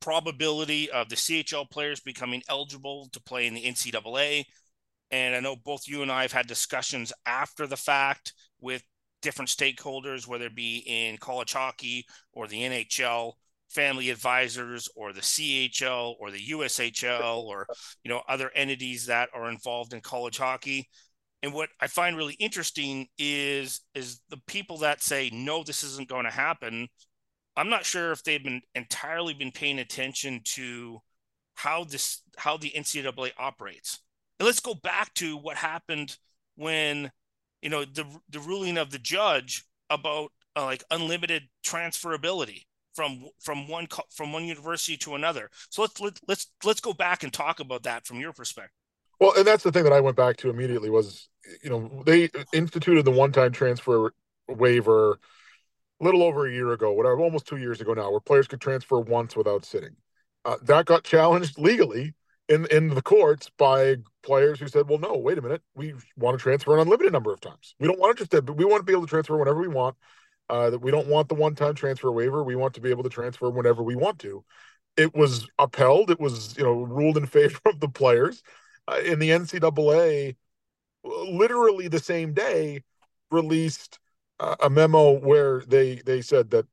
probability of the CHL players becoming eligible to play in the NCAA. And I know both you and I have had discussions after the fact with different stakeholders, whether it be in college hockey or the NHL family advisors or the CHL or the USHL or you know other entities that are involved in college hockey. And what I find really interesting is is the people that say no, this isn't going to happen. I'm not sure if they've been entirely been paying attention to how this how the NCAA operates. And let's go back to what happened when you know the the ruling of the judge about uh, like unlimited transferability from from one from one university to another. So let's let, let's let's go back and talk about that from your perspective. Well, and that's the thing that I went back to immediately was, you know, they instituted the one-time transfer waiver a little over a year ago, whatever, almost two years ago now, where players could transfer once without sitting. Uh, that got challenged legally in in the courts by players who said, "Well, no, wait a minute, we want to transfer an unlimited number of times. We don't want to just, but we want to be able to transfer whenever we want." Uh, that we don't want the one-time transfer waiver. We want to be able to transfer whenever we want to. It was upheld. It was you know ruled in [laughs] favor of the players. Uh, in the NCAA, literally the same day, released uh, a memo where they they said that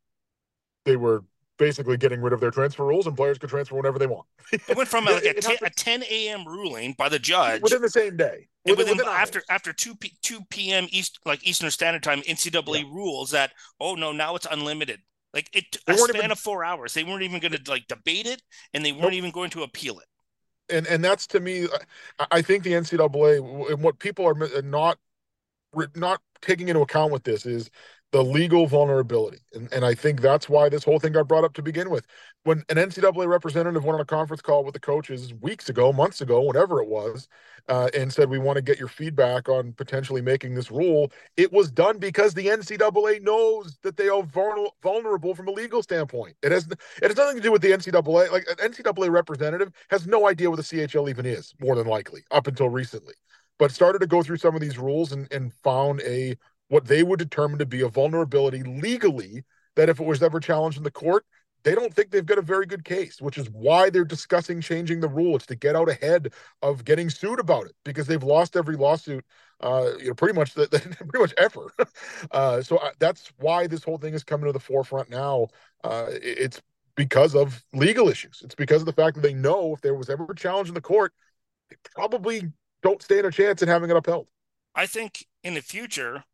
they were basically getting rid of their transfer rules and players could transfer whenever they want. it went from [laughs] like a, t- a 10 a.m. ruling by the judge within the same day. Within, within after after 2 p- 2 p.m. East like Eastern Standard Time NCAA yeah. rules that oh no now it's unlimited. Like it a span even, of 4 hours. They weren't even going to like debate it and they weren't nope. even going to appeal it. And and that's to me I think the NCAA and what people are uh, not not taking into account with this is the legal vulnerability. And, and I think that's why this whole thing got brought up to begin with. When an NCAA representative went on a conference call with the coaches weeks ago, months ago, whatever it was, uh, and said, We want to get your feedback on potentially making this rule, it was done because the NCAA knows that they are vulnerable from a legal standpoint. It has, it has nothing to do with the NCAA. Like an NCAA representative has no idea what the CHL even is, more than likely, up until recently but started to go through some of these rules and, and found a what they would determine to be a vulnerability legally that if it was ever challenged in the court, they don't think they've got a very good case, which is why they're discussing changing the rule. It's to get out ahead of getting sued about it because they've lost every lawsuit, uh, you know, pretty much the, the [laughs] pretty much ever. [laughs] Uh, so uh, that's why this whole thing is coming to the forefront now. Uh, it's because of legal issues. It's because of the fact that they know if there was ever a challenge in the court, they probably don't stand a chance in having it upheld. I think in the future,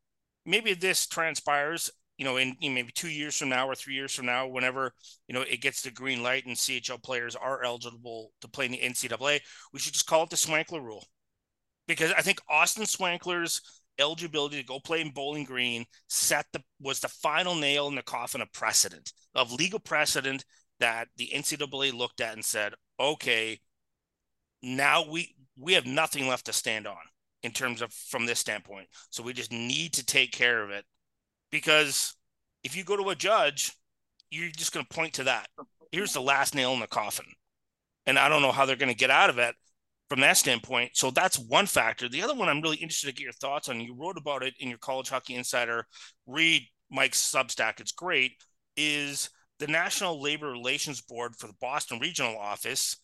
maybe this transpires you know, in, in, maybe two years from now or three years from now, whenever you know it gets the green light and CHL players are eligible to play in the NCAA, we should just call it the Swankler rule, because I think Austin Swankler's eligibility to go play in Bowling Green set the was the final nail in the coffin of precedent of legal precedent that the NCAA looked at and said, okay, now we we have nothing left to stand on in terms of from this standpoint. So we just need to take care of it because if you go to a judge, you're just going to point to that. Here's the last nail in the coffin. And I don't know how they're going to get out of it from that standpoint. So that's one factor. The other one I'm really interested to get your thoughts on. You wrote about it in your College Hockey Insider. Read Mike's Substack. It's great. Is the National Labor Relations Board for the Boston Regional Office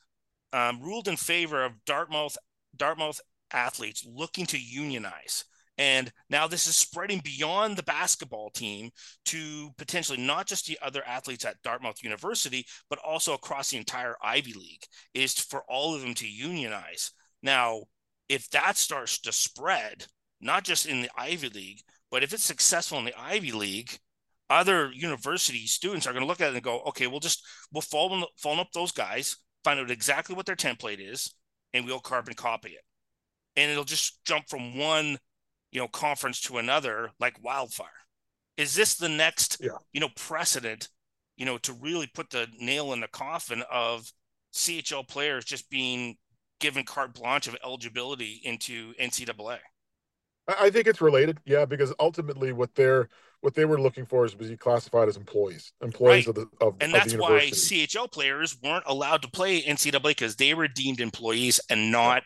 um, ruled in favor of Dartmouth Dartmouth athletes looking to unionize. And now this is spreading beyond the basketball team to potentially not just the other athletes at Dartmouth University, but also across the entire Ivy League, is for all of them to unionize. Now, if that starts to spread, not just in the Ivy League, but if it's successful in the Ivy League, other university students are going to look at it and go, okay, we'll just we'll follow up those guys, find out exactly what their template is, and we'll carbon copy it. And it'll just jump from one, you know, conference to another like wildfire. Is this the next, yeah. you know, precedent, you know, to really put the nail in the coffin of CHL players just being given carte blanche of eligibility into NCAA? I think it's related, yeah, because ultimately what they're what they were looking for is to be classified as employees, employees right. of the of, and of that's why CHL players weren't allowed to play NCAA because they were deemed employees and not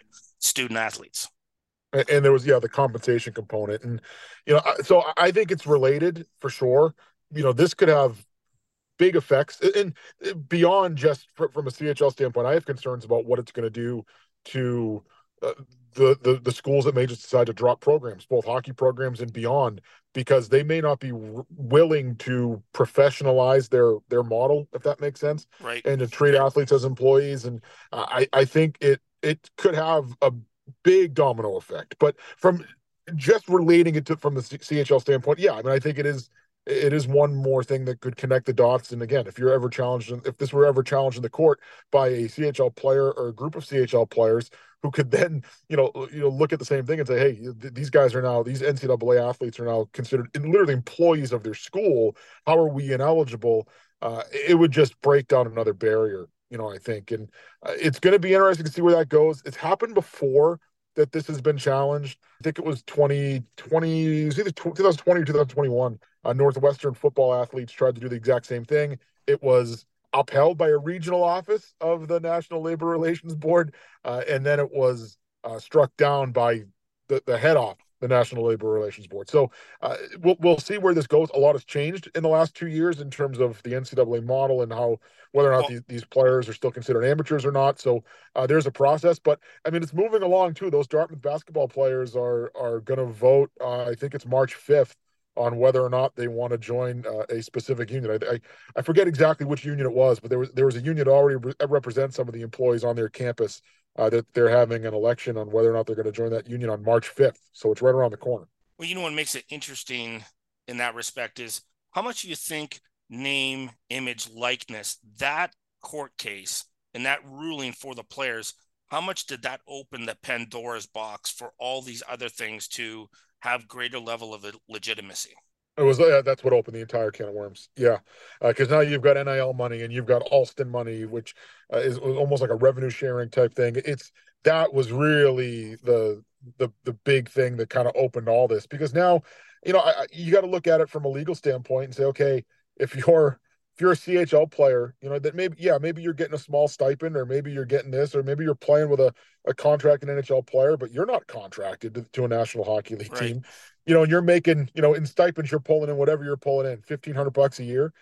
student athletes. And, and there was yeah the compensation component, and you know so I think it's related for sure. You know this could have big effects and beyond just from a CHL standpoint. I have concerns about what it's going to do to uh, the, the the schools that may just decide to drop programs, both hockey programs and beyond, because they may not be r- willing to professionalize their their model, if that makes sense, right? And to treat athletes as employees, and uh, I I think it it could have a big domino effect. But from just relating it to from the CHL standpoint, yeah, I mean I think it is it is one more thing that could connect the dots. And again, if you're ever challenged, if this were ever challenged in the court by a CHL player or a group of CHL players who could [laughs] then, you know, you know, look at the same thing and say, hey, th- these guys are now these NCAA athletes are now considered literally employees of their school. How are we ineligible? Uh, it would just break down another barrier, you know. I think, and uh, it's going to be interesting to see where that goes. It's happened before that this has been challenged. I think it was 2020, it was either 2020 or 2021 uh, Northwestern football athletes tried to do the exact same thing. It was upheld by a regional office of the National Labor Relations Board, uh, and then it was uh, struck down by the, the head off the National Labor Relations Board. So uh, we'll we'll see where this goes. A lot has changed in the last two years in terms of the NCAA model and how whether or not these, these players are still considered amateurs or not. So uh, there's a process, but I mean it's moving along too. Those Dartmouth basketball players are are going to vote. Uh, I think it's March 5th on whether or not they want to join uh, a specific union. I, I, I forget exactly which union it was, but there was there was a union that already re- represents some of the employees on their campus uh, that they're having an election on whether or not they're going to join that union on March 5th. So it's right around the corner. Well, you know what makes it interesting in that respect is how much do you think name, image, likeness, that court case and that ruling for the players, how much did that open the Pandora's box for all these other things to have greater level of legitimacy. It was yeah, that's what opened the entire can of worms. Yeah, because uh, now you've got NIL money and you've got Alston money, which uh, is almost like a revenue sharing type thing. It's that was really the the the big thing that kind of opened all this because now you know I, you got to look at it from a legal standpoint and say, okay, if [laughs] you're if you're a CHL player, you know, that maybe, yeah, maybe you're getting a small stipend or maybe you're getting this, or maybe you're playing with a, a contracted NHL player, but you're not contracted to, to a National Hockey League right. team, you know, and you're making, you know, in stipends, you're pulling in whatever you're pulling in 1500 bucks a year.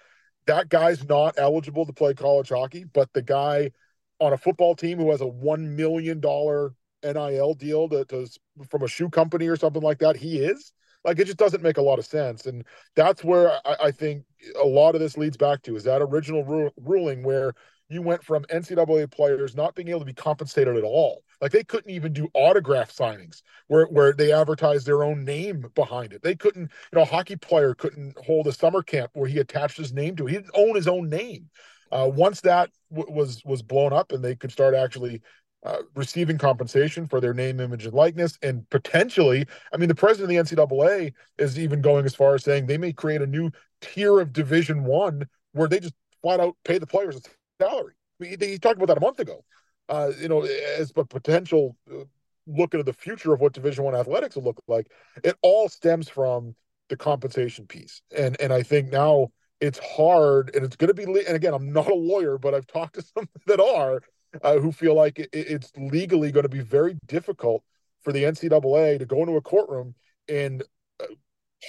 That guy's not eligible to play college hockey, but the guy on a football team who has a $1 million NIL deal to, to from a shoe company or something like that, he is like it just doesn't make a lot of sense. And that's where I, I think a lot of this leads back to is that original ru- ruling where you went from NCAA players not being able to be compensated at all. Like they couldn't even do autograph signings where, where they advertised their own name behind it. They couldn't, you know, a hockey player couldn't hold a summer camp where he attached his name to it. He didn't own his own name. Uh, once that w- was was blown up and they could start actually uh, receiving compensation for their name, image, and likeness, and potentially, I mean, the president of the NCAA is even going as far as saying they may create a new tier of Division One where they just flat out pay the players a salary. I mean, he talked about that a month ago. Uh, you know, as a potential uh, look into the future of what Division One athletics will look like. It all stems from the compensation piece, and and I think now it's hard, and it's going to be. And again, I'm not a lawyer, but I've talked to [laughs] some that are uh, who feel like it, it's legally going to be very difficult for the NCAA to go into a courtroom and uh,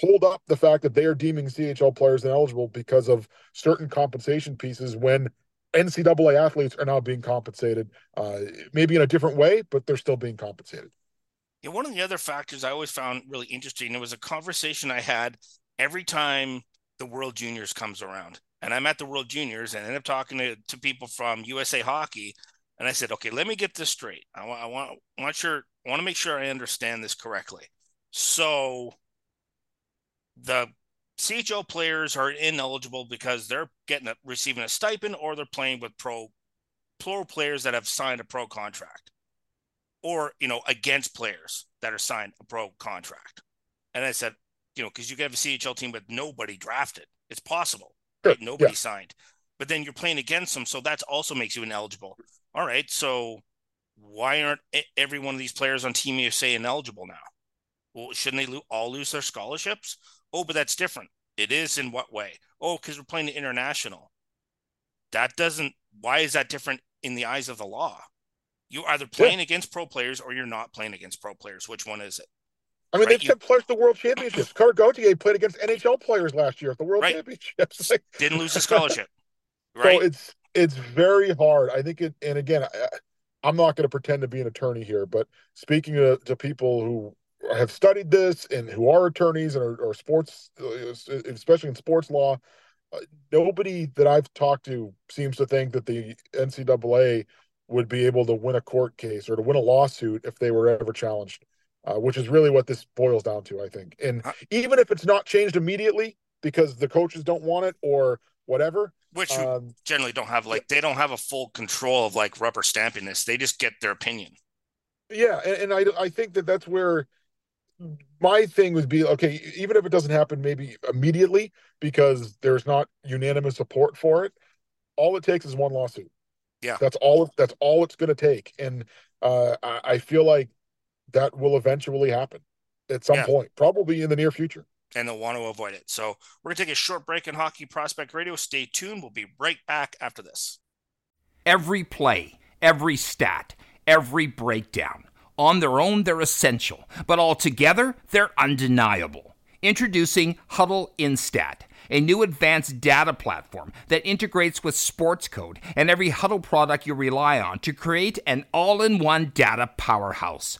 hold up the fact that they are deeming CHL players ineligible because of certain compensation pieces when NCAA athletes are now being compensated, uh, maybe in a different way, but they're still being compensated. Yeah, one of the other factors I always found really interesting, it was a conversation I had every time the World Juniors comes around. And I'm at the World Juniors and end up talking to, to people from USA Hockey. And I said, okay, let me get this straight. I want, I want, I want sure, I want to make sure I understand this correctly. So the CHL players are ineligible because they're getting a, receiving a stipend or they're playing with pro plural players that have signed a pro contract or you know against players that are signed a pro contract and i said you know because you can have a chl team with nobody drafted it's possible right nobody yeah. signed but then you're playing against them so that also makes you ineligible all right so why aren't every one of these players on team usa ineligible now well shouldn't they all lose their scholarships oh but that's different it is in what way oh because we're playing the international that doesn't why is that different in the eyes of the law? You're either playing yeah. against pro players or you're not playing against pro players. Which one is it? I mean, right? they've sent players to the World Championships. Cutter Gauthier played against NHL players last year at the World right. Championships. [laughs] Didn't lose a [laughs] scholarship. Right. So it's it's very hard. I think it, and again, I, am not going to pretend to be an attorney here, but speaking to, to people who have studied this and who are attorneys and are, are sports, especially in sports law, uh, nobody that I've talked to seems to think that the NCAA would be able to win a court case or to win a lawsuit if they were ever challenged, uh, which is really what this boils down to, I think. And even if it's not changed immediately because the coaches don't want it or whatever, which um, generally don't have like they don't have a full control of like rubber stamping this. They just get their opinion. Yeah, and, and I I think that that's where my thing would be okay, even if it doesn't happen maybe immediately because there's not unanimous support for it, all it takes is one lawsuit. Yeah. That's all that's all it's gonna take. And uh, I, I, feel like that will eventually happen at some yeah. point, probably in the near future. And they'll want to avoid it. So we're gonna take a short break in Hockey Prospect Radio. Stay tuned. We'll be right back after this. Every play, every stat, every breakdown on their own, they're essential, but altogether, they're undeniable. Introducing Hudl Instat, a new advanced data platform that integrates with Sportscode and every Hudl product you rely on to create an all in one data powerhouse.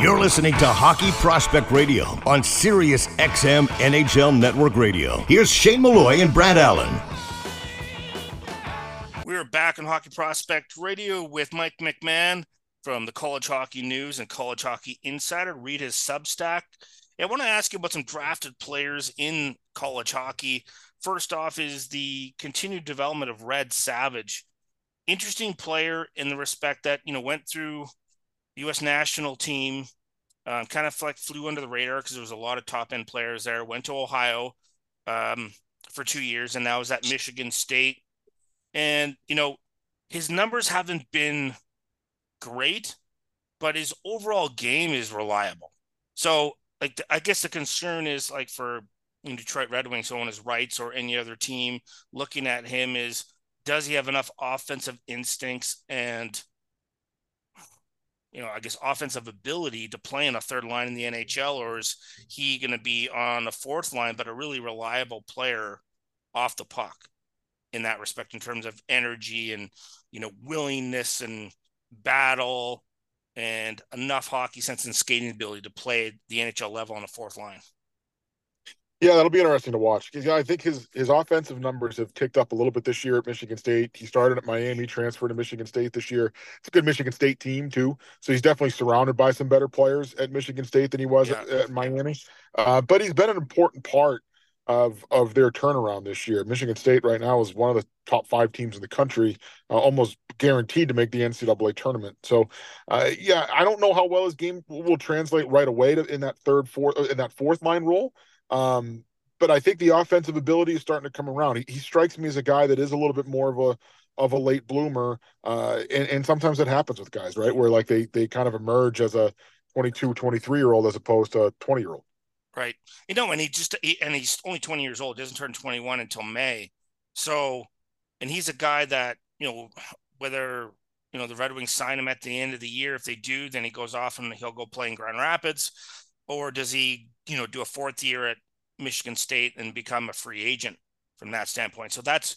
You're listening to Hockey Prospect Radio on Sirius XM NHL Network Radio. Here's Shane Malloy and Brad Allen. We're back on Hockey Prospect Radio with Mike McMahon from the College Hockey News and College Hockey Insider. Read his Substack. I want to ask you about some drafted players in college hockey. First off, is the continued development of Red Savage. Interesting player in the respect that, you know, went through U.S. national team. Um, kind of like flew under the radar because there was a lot of top end players there. Went to Ohio um, for two years, and now was at Michigan State. And you know, his numbers haven't been great, but his overall game is reliable. So, like, I guess the concern is like for Detroit Red Wings on his rights or any other team looking at him is does he have enough offensive instincts and you know, I guess offensive ability to play in a third line in the NHL, or is he going to be on a fourth line, but a really reliable player off the puck? in that respect in terms of energy and you know willingness and battle and enough hockey sense and skating ability to play the NHL level on the fourth line. Yeah, that'll be interesting to watch because I think his his offensive numbers have ticked up a little bit this year at Michigan State. He started at Miami, transferred to Michigan State this year. It's a good Michigan State team too, so he's definitely surrounded by some better players at Michigan State than he was yeah. at, at, Miami. Uh, but he's been an important part of of their turnaround this year. Michigan State right now is one of the top five teams in the country, uh, almost guaranteed to make the NCAA tournament. So, uh, yeah, I don't know how well his game will translate right away to, in that third, fourth, in that fourth line role. Um, but I think the offensive ability is starting to come around. He, he, strikes me as a guy that is a little bit more of a of a late bloomer, uh, and, and sometimes it happens with guys, right? Where like they they kind of emerge as a 22, 23 year old as opposed to a 20 year old. Right. You know, and he just he, and he's only 20 years old. Doesn't turn 21 until May. So, and he's a guy that you know whether you know the Red Wings sign him at the end of the year. If they do, then he goes off and he'll go play in Grand Rapids, or does he you know do a fourth year at Michigan State and become a free agent from that standpoint. So that's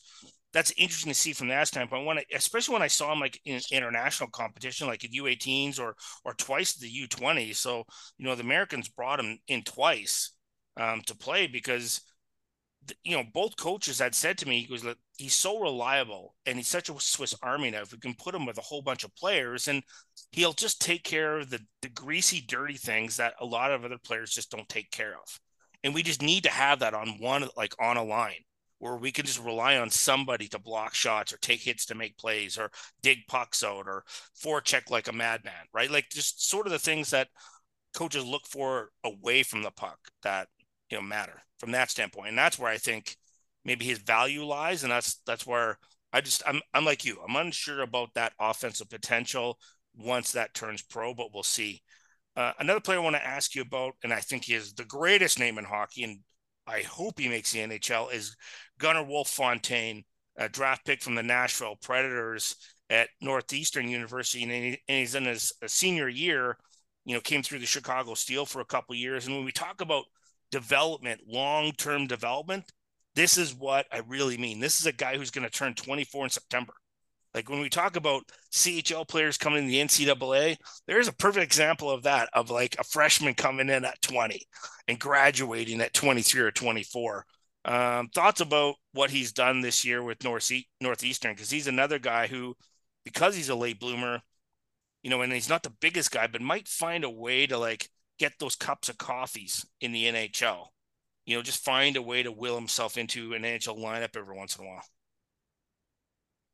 that's interesting to see from that standpoint. When I, especially when I saw him like in international competition, like at U18s or or twice the U20. So you know the Americans brought him in twice um, to play because you know both coaches had said to me he goes he's so reliable and he's such a Swiss Army knife. We can put him with a whole bunch of players and he'll just take care of the the greasy, dirty things that a lot of other players just don't take care of. And we just need to have that on one, like on a line where we can just rely on somebody to block shots or take hits to make plays or dig pucks out or forecheck like a madman, right? Like just sort of the things that coaches look for away from the puck that, you know, matter from that standpoint. And that's where I think maybe his value lies. And that's, that's where I just, I'm, I'm like you, I'm unsure about that offensive potential once that turns pro, but we'll see. Uh, another player I want to ask you about, and I think he is the greatest name in hockey, and I hope he makes the NHL, is Gunnarwolfe Fontaine, a draft pick from the Nashville Predators at Northeastern University, and, he, and he's in his senior year. You know, came through the Chicago Steel for a couple years, and when we talk about development, long-term development, this is what I really mean. This is a guy who's going to turn 24 in September. Like when we talk about CHL players coming in the NCAA, there's a perfect example of that, of like a freshman coming in at 20 and graduating at 23 or 24. Um, thoughts about what he's done this year with North Northeastern because he's another guy who, because he's a late bloomer, you know, and he's not the biggest guy, but might find a way to like get those cups of coffees in the NHL. You know, just find a way to will himself into an NHL lineup every once in a while.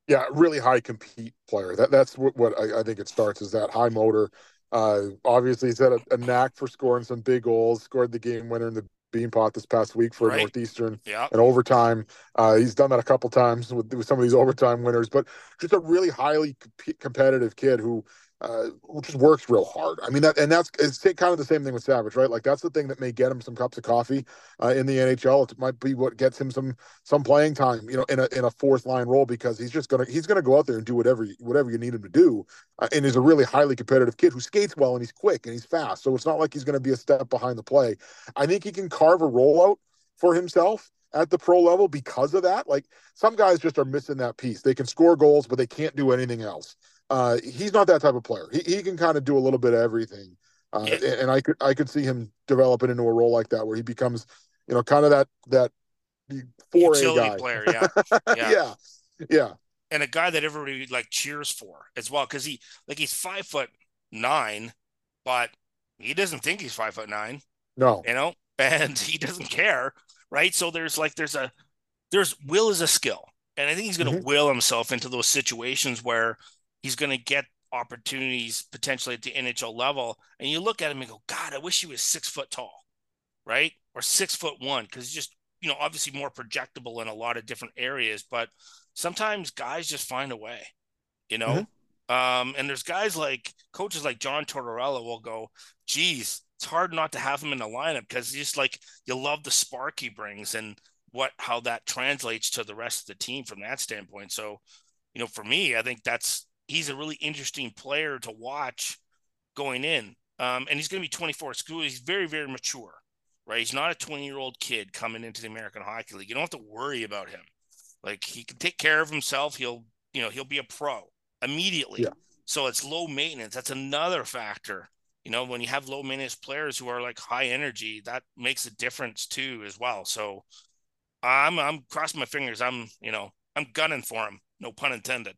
Yeah, really high compete player. That that's what, what I, I, think it starts is that high motor. Uh, obviously, he's had a, a, knack for scoring some big goals. Scored the game winner in the Beanpot this past week for right. Northeastern yeah. and overtime. Uh, he's done that a couple times with, with some of these overtime winners, but just a really highly comp- competitive kid who uh, just works real hard. I mean that, and that's it's kind of the same thing with Savage, right? Like that's the thing that may get him some cups of coffee uh, in the NHL. It might be what gets him some some playing time, you know, in a in a fourth line role because he's just gonna he's gonna go out there and do whatever whatever you need him to do. Uh, and he's a really highly competitive kid who skates well and he's quick and he's fast. So it's not like he's gonna be a step behind the play. I think he can carve a rollout for himself at the pro level because of that. Like some guys just are missing that piece. They can score goals, but they can't do anything else. Uh, he's not that type of player. He, he can kind of do a little bit of everything. Uh, yeah. and I could I could see him developing into a role like that where he becomes, you know, kind of that that four A guy. player. Yeah. [laughs] yeah. yeah. Yeah. And a guy that everybody like cheers for as well because he like he's five foot nine, but he doesn't think he's five foot nine. No. You know, [laughs] and he doesn't care, right? So there's like there's a there's will is a skill, and I think he's going to mm-hmm. will himself into those situations where he's going to get opportunities potentially at the NHL level. And you look at him and go, God, I wish he was six foot tall, right? Or six foot one, because he's just, you know, obviously more projectable in a lot of different areas. But sometimes guys just find a way, you know? Mm-hmm. Um, and there's guys like coaches like John Tortorella will go, geez, it's hard not to have him in the lineup because just like you love the spark he brings and what how that translates to the rest of the team from that standpoint. So, you know, for me, I think that's he's a really interesting player to watch going in. Um, and he's going to be 24. School. He's very, very mature, right? He's not a 20 year old kid coming into the American Hockey League. You don't have to worry about him. Like he can take care of himself. He'll, you know, he'll be a pro immediately. Yeah. So it's low maintenance. That's another factor. You know, when you have low maintenance players who are like high energy, that makes a difference too as well. So I'm I'm crossing my fingers. I'm, you know, I'm gunning for him. No pun intended.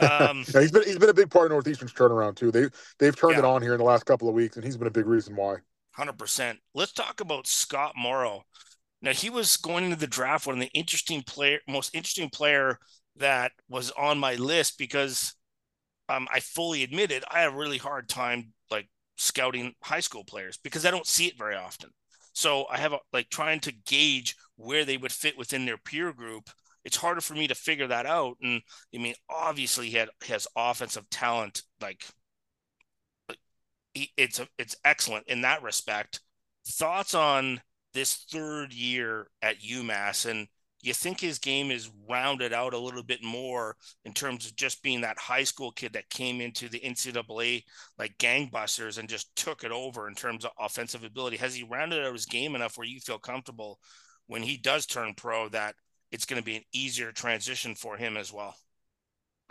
Um, yeah, he's been he's been a big part of Northeastern's turnaround too. They they've turned Yeah. it on here in the last couple of weeks, and he's been a big reason why. Hundred percent. Let's talk about Scott Morrow. Now he was going into the draft one of the interesting player, most interesting player that was on my list because um, I fully admitted I have a really hard time like scouting high school players because I don't see it very often. So I have a, like trying to gauge where they would fit within their peer group. It's harder for me to figure that out. And I mean, obviously, he had has offensive talent like it's a, it's excellent in that respect. Thoughts on this third year at UMass, and you think his game is rounded out a little bit more in terms of just being that high school kid that came into the NCAA like gangbusters and just took it over in terms of offensive ability. Has he rounded out his game enough where you feel comfortable when he does turn pro that it's going to be an easier transition for him as well?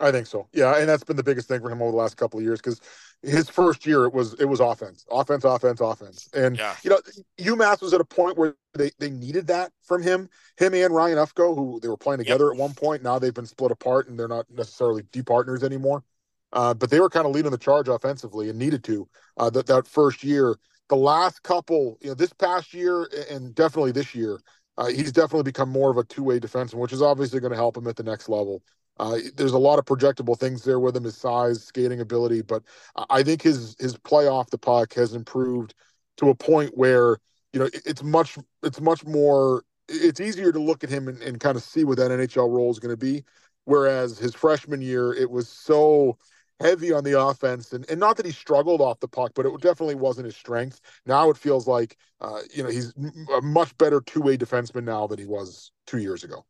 I think so. Yeah, and that's been the biggest thing for him over the last couple of years because his first year it was it was offense, offense, offense, offense, and Yeah. you know UMass was at a point where they they needed that from him. Him and Ryan Ufko, who they were playing together at one point, now they've been split apart and they're not necessarily D partners anymore. Uh, but they were kind of leading the charge offensively and needed to uh, that that first year. The last couple, you know, this past year and definitely this year, uh, he's definitely become more of a two way defenseman, which is obviously going to help him at the next level. Uh, there's a lot of projectable things there with him, his size, skating ability, but I- I think his his play off the puck has improved to a point where you know it's much it's much more it's easier to look at him and, and kind of see what that NHL role is going to be. Whereas his freshman year, it was so heavy on the offense, and, and not that he struggled off the puck, but it definitely wasn't his strength. Now it feels like uh, you know he's a much better two way defenseman now than he was two years ago.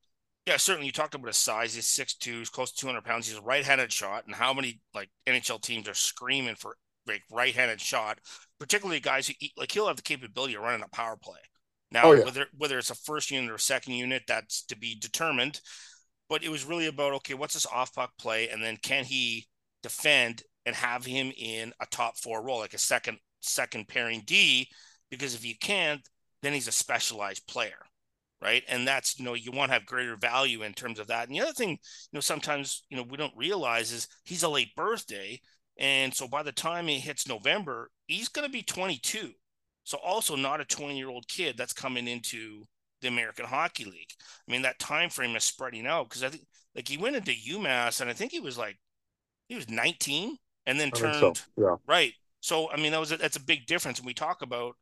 Yeah, certainly. You talked about his size. He's 6'2", he's close to 200 pounds. He's a right-handed shot. And how many like NHL teams are screaming for like right-handed shot, particularly guys who eat, like he'll have the capability of running a power play. Now, Oh, yeah. whether whether it's a first unit or a second unit, that's to be determined. But it was really about okay, what's this off puck play, and then can he defend and have him in a top four role, like a second second pairing D? Because if you can't, then he's a specialized player right? And that's you know you want to have greater value in terms of that. And the other thing, you know, sometimes you know we don't realize is he's a late birthday, and so by the time he hits November, he's going to be 22. So also not a 20 year old kid that's coming into the American Hockey League. I mean that time frame is spreading out because I think like he went into UMass and I think he was like he was 19 and then I turned so. Yeah. right. So I mean that was a, that's a big difference when we talk about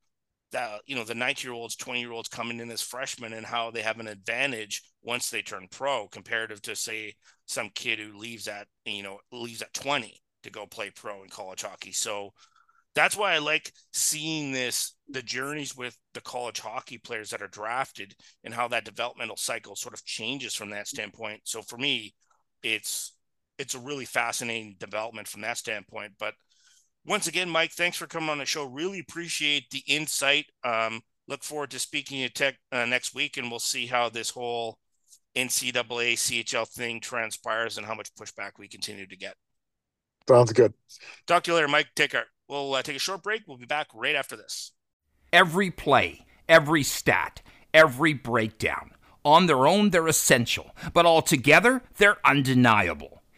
that you know the 19 year olds 20 year olds coming in as freshmen and how they have an advantage once they turn pro comparative to say some kid who leaves at you know leaves at 20 to go play pro in college hockey so that's why i like seeing this the journeys with the college hockey players that are drafted and how that developmental cycle sort of changes from that standpoint so for me it's it's a really fascinating development from that standpoint but once again, Mike, thanks for coming on the show. Really appreciate the insight. Um, look forward to speaking to tech, uh, next week, and we'll see how this whole NCAA CHL thing transpires and how much pushback we continue to get. Sounds good. Talk to you later, Mike. Take care. We'll uh, take a short break. We'll be back right after this. Every play, every stat, every breakdown. On their own, they're essential, but altogether, they're undeniable.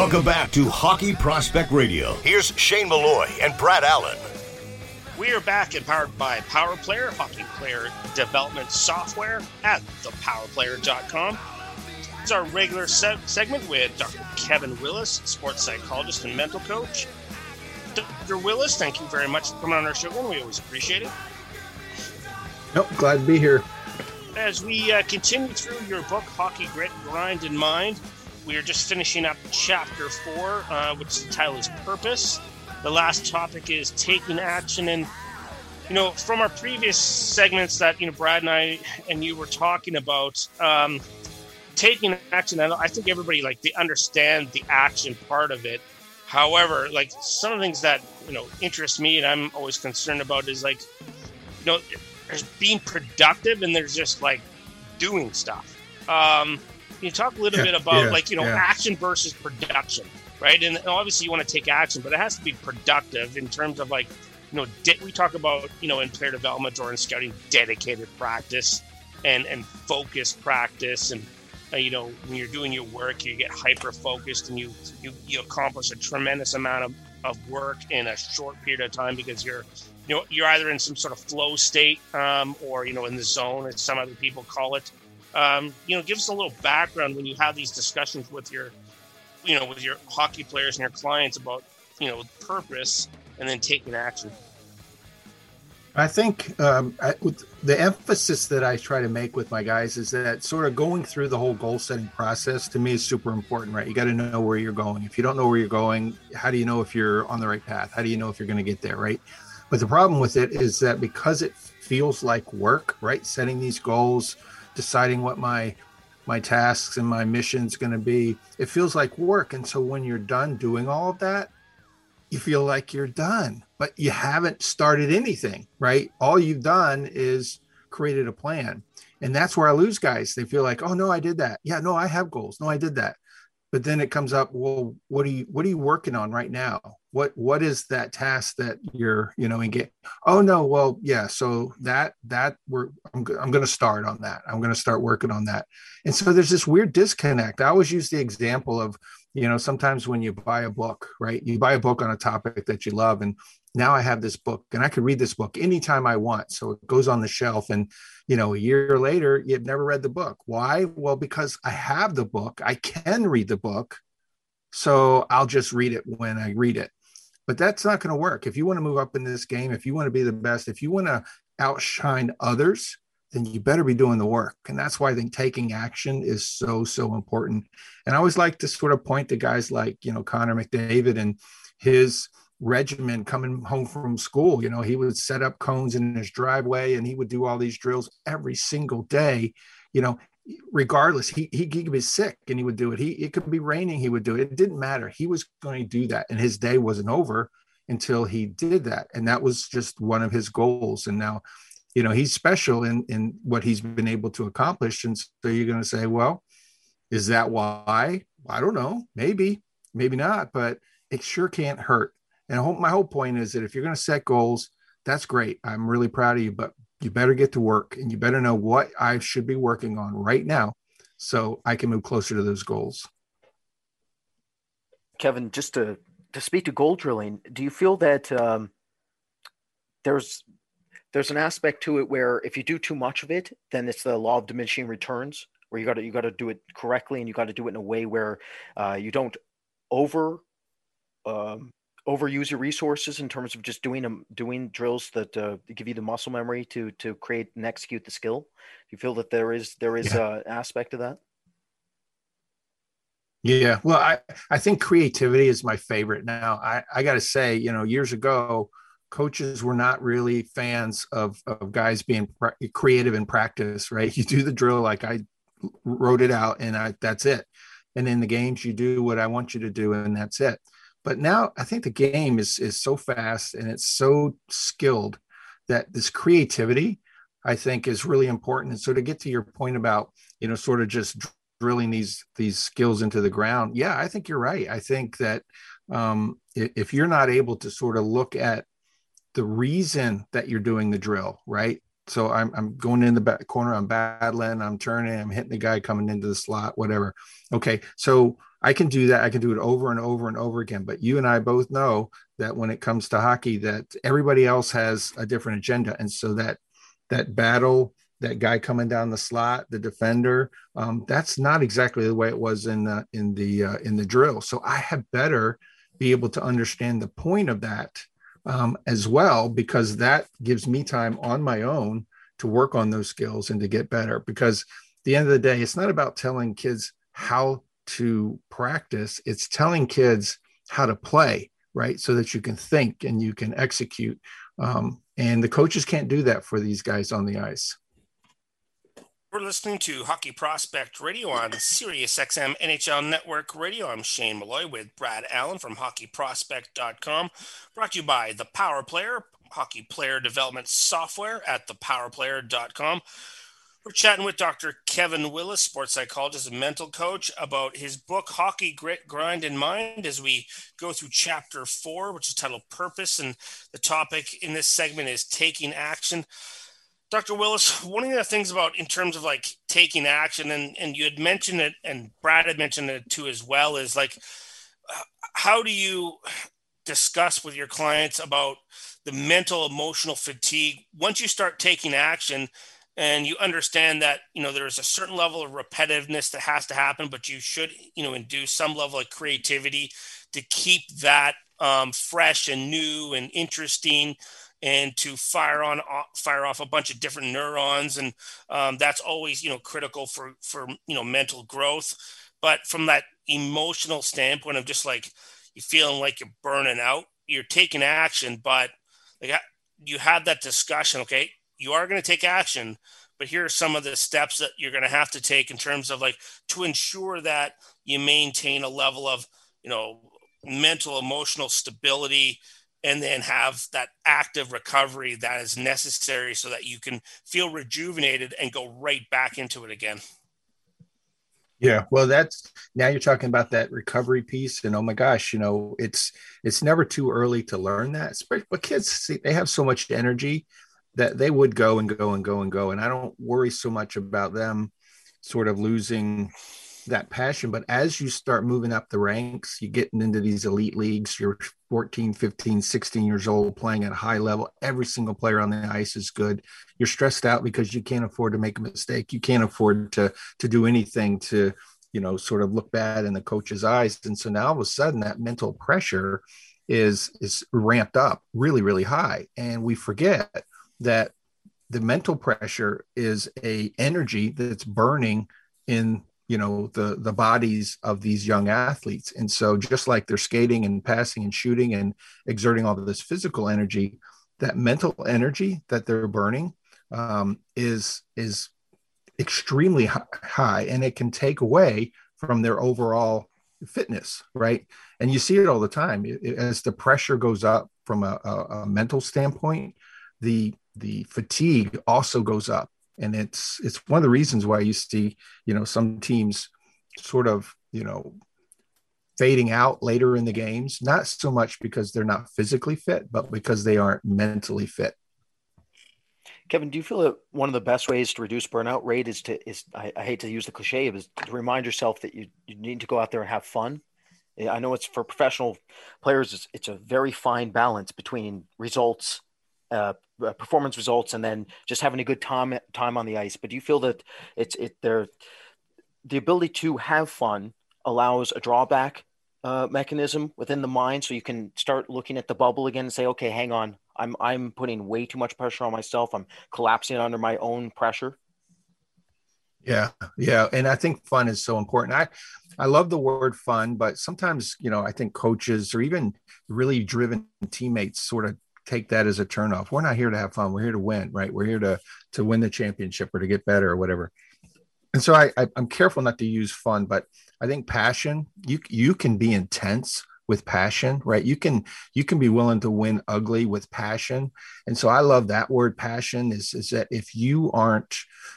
Welcome back to Hockey Prospect Radio. Here's Shane Malloy and Brad Allen. We are back and powered by Power Player, hockey player development software at thepowerplayer.com. It's our regular se- segment with Dr. Kevin Willis, sports psychologist and mental coach. Dr. Willis, thank you very much for coming on our show, and we always appreciate it. Nope, glad to be here. As we uh, continue through your book, Hockey Grit, Grind, and Mind, we are just finishing up chapter four, uh, which the title is Purpose. The last topic is taking action. And, you know, from our previous segments that, you know, Brad and I and you were talking about, um, taking action, I think everybody, like, they understand the action part of it. However, like, some of the things that, you know, interest me and I'm always concerned about is, like, you know, there's being productive and there's just, like, doing stuff. Um, can you talk a little Yeah, bit about yeah, like you know yeah. action versus production, right? And obviously you want to take action, but it has to be productive in terms of like you know de- we talk about you know in player development or in scouting dedicated practice and and focused practice and uh, you know when you're doing your work you get hyper focused and you you you accomplish a tremendous amount of, of work in a short period of time because you're you know you're either in some sort of flow state um, or you know in the zone as some other people call it um, you know, give us a little background when you have these discussions with your, you know, with your hockey players and your clients about, you know, purpose and then taking action. I think um, I, the emphasis that I try to make with my guys is that sort of going through the whole goal setting process to me is super important, right? You got to know where you're going. If you don't know where you're going, how do you know if you're on the right path? How do you know if you're going to get there, right? But the problem with it is that because it feels like work, right? Setting these goals, deciding what my my tasks and my mission's going to be, it feels like work. And so when you're done doing all of that, you feel like you're done, but you haven't started anything, right? All you've done is created a plan. And that's where I lose guys. They feel like, oh no, I did that. Yeah, no, I have goals. No, I did that. But then it comes up, well, what are you what are you working on right now? What what is that task that you're, you know, and get oh no, well, yeah, so that that we're I'm, I'm going to start on that. I'm going to start working on that. And so there's this weird disconnect. I always use the example of you know sometimes when you buy a book right you buy a book on a topic that you love and now i have this book and i can read this book anytime i want. So it goes on the shelf and you know a year later you've never read the book. Why? Well because i have the book. I can read the book. So i'll just read it when i read it. But that's not going to work. If you want to move up in this game if you want to be the best if you want to outshine others then you better be doing the work. And that's why I think taking action is so, so important. And I always like to sort of point to guys like, you know, Connor McDavid and his regimen coming home from school. You know, he would set up cones in his driveway and he would do all these drills every single day. You know, regardless, he, he, he could be sick and he would do it. He, it could be raining, he would do it. It didn't matter. He was going to do that. And his day wasn't over until he did that. And that was just one of his goals. And now, you know he's special in in what he's been able to accomplish and so you're going to say well is that why i don't know maybe maybe not but it sure can't hurt and I hope, my whole point is that if you're going to set goals that's great. I'm really proud of you but you better get to work and you better know what i should be working on right now so i can move closer to those goals. Kevin, just to to speak to goal drilling, do you feel that um, there's there's an aspect to it where if you do too much of it, then it's the law of diminishing returns, where you got to you got to do it correctly and you got to do it in a way where uh, you don't over um, overuse your resources in terms of just doing them doing drills that uh, give you the muscle memory to to create and execute the skill. Do you feel that there is there is Yeah. an aspect of that? Yeah, well, I I think creativity is my favorite now. I I got to say, you know, years ago, coaches were not really fans of of guys being creative in practice, right? [laughs] You do the drill like I wrote it out, and I that's it. And in the games, you do what I want you to do, and that's it. But now I think the game is is so fast and it's so skilled that this creativity, I think, is really important. And so to get to your point about you know sort of just drilling these these skills into the ground yeah i think you're right. I think that um, if you're not able to sort of look at the reason that you're doing the drill right? So i'm, I'm going in the back corner i'm battling i'm turning i'm hitting the guy coming into the slot whatever. Okay so i can do that i can do it over and over and over again but you and i both know that when it comes to hockey that everybody else has a different agenda and so that that battle that guy coming down the slot, the defender. Um, that's not exactly the way it was in the in the uh, in the drill. So I had better be able to understand the point of that um, as well, because that gives me time on my own to work on those skills and to get better. Because at the end of the day, it's not about telling kids how to practice; it's telling kids how to play, right? So that you can think and you can execute. Um, and the coaches can't do that for these guys on the ice. We're listening to Hockey Prospect Radio on Sirius XM NHL Network Radio. I'm Shane Malloy with Brad Allen from hockeyprospect.com. Brought to you by The Power Player, hockey player development software at thepowerplayer.com. We're chatting with Dr. Kevin Willis, sports psychologist and mental coach, about his book, Hockey Grit, Grind, and Mind, as we go through chapter four, which is titled Purpose. And the topic in this segment is taking action. Dr. Willis, one of the things about in terms of like taking action, and, and you had mentioned it, and Brad had mentioned it too as well, is like, how do you discuss with your clients about the mental, emotional fatigue once you start taking action and you understand that, you know, there's a certain level of repetitiveness that has to happen, but you should, you know, induce some level of creativity to keep that um, fresh and new and interesting and to fire on fire off a bunch of different neurons. And um, that's always you know critical for for you know mental growth. But from that emotional standpoint of just like you feeling like you're burning out you're taking action but like you had that discussion okay you are going to take action but here are some of the steps that you're going to have to take in terms of like to ensure that you maintain a level of you know mental emotional stability and then have that active recovery that is necessary so that you can feel rejuvenated and go right back into it again. Yeah, well, that's now you're talking about that recovery piece, and oh my gosh, you know, it's it's never too early to learn that. But kids, see, they have so much energy that they would go and go and go and go, and I don't worry so much about them sort of losing that passion. But as you start moving up the ranks you're getting into these elite leagues you're 14 15 16 years old playing at a high level every single player on the ice is good. You're stressed out because you can't afford to make a mistake. You can't afford to to do anything to you know sort of look bad in the coach's eyes. And so now all of a sudden that mental pressure is is ramped up really really high. And we forget that the mental pressure is a energy that's burning in you know the the bodies of these young athletes. And so just like they're skating and passing and shooting and exerting all this physical energy that mental energy that they're burning um, is is extremely high and it can take away from their overall fitness right? And you see it all the time. As the pressure goes up from a, a mental standpoint the the fatigue also goes up and it's it's one of the reasons why you see you know some teams sort of you know fading out later in the games not so much because they're not physically fit but because they aren't mentally fit Kevin, do you feel that one of the best ways to reduce burnout rate is to is I, I hate to use the cliche, is to remind yourself that you, you need to go out there and have fun. I know it's for professional players, it's, it's a very fine balance between results uh, uh, performance results and then just having a good time time on the ice. But do you feel that it's it there the ability to have fun allows a drawback uh, mechanism within the mind, so you can start looking at the bubble again and say, okay, hang on, I'm I'm putting way too much pressure on myself. I'm collapsing under my own pressure. Yeah, yeah, and I think fun is so important. I I love the word fun, but sometimes you know I think coaches or even really driven teammates sort of take that as a turnoff. We're not here to have fun. We're here to win, right? We're here to to win the championship or to get better or whatever. And so I, I I'm careful not to use fun, but I think passion. You you can be intense with passion right you can you can be willing to win ugly with passion and so i love that word passion is is that if you aren't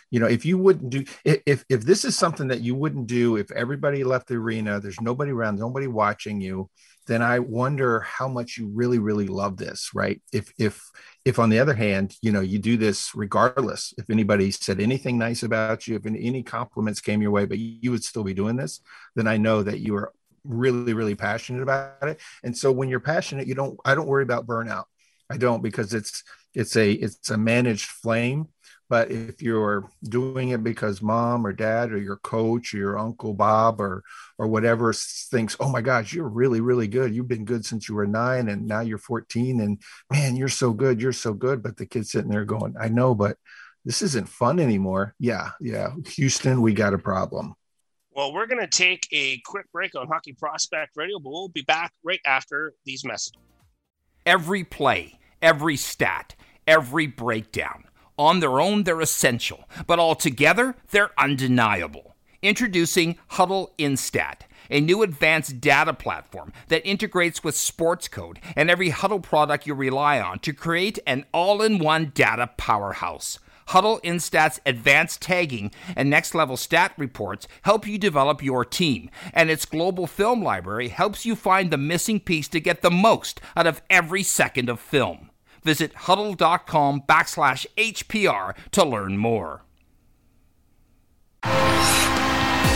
you know if you wouldn't do if if this is something that you wouldn't do if everybody left the arena there's nobody around nobody watching you then i wonder how much you really really love this right? If if if on the other hand you know you do this regardless if anybody said anything nice about you if any compliments came your way but you would still be doing this then i know that you are really really passionate about it. And so when you're passionate you don't i don't worry about burnout. I don't because it's it's a it's a managed flame but if you're doing it because mom or dad or your coach or your uncle bob or or whatever thinks oh my gosh you're really really good you've been good since you were nine and now you're 14 and man you're so good you're so good but the kid's sitting there going i know but this isn't fun anymore yeah yeah houston we got a problem well, we're going to take a quick break on Hockey Prospect Radio, but we'll be back right after these messages. Every play, every stat, every breakdown. On their own, they're essential, but altogether, they're undeniable. Introducing Hudl Instat, a new advanced data platform that integrates with Sportscode and every Hudl product you rely on to create an all in one data powerhouse. Hudl Instat's advanced tagging and next level stat reports help you develop your team, and its global film library helps you find the missing piece to get the most out of every second of film. Visit hudl.com backslash HPR to learn more.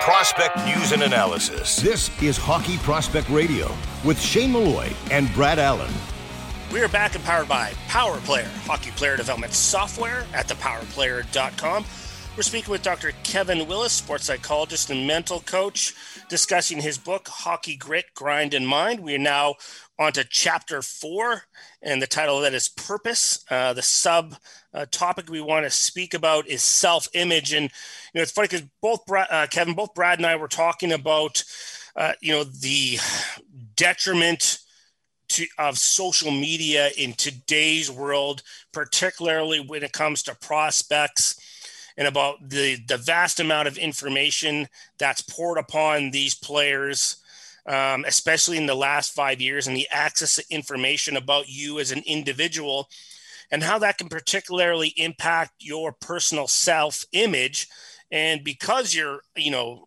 Prospect news and analysis. This is Hockey Prospect Radio with Shane Malloy and Brad Allen. We are back and powered by Power Player, hockey player development software at thepowerplayer.com. We're speaking with Dr. Kevin Willis, sports psychologist and mental coach, discussing his book, Hockey Grit, Grind, and Mind. We are now on to chapter four, and the title of that is Purpose. Uh, the sub uh, topic we want to speak about is self image. And, you know, it's funny because both Brad, uh, Kevin, both Brad and I were talking about, uh, you know, the detriment to, of social media in today's world, particularly when it comes to prospects and about the, the vast amount of information that's poured upon these players um, especially in the last five years, and the access to information about you as an individual, and how that can particularly impact your personal self image. And because you're, you know,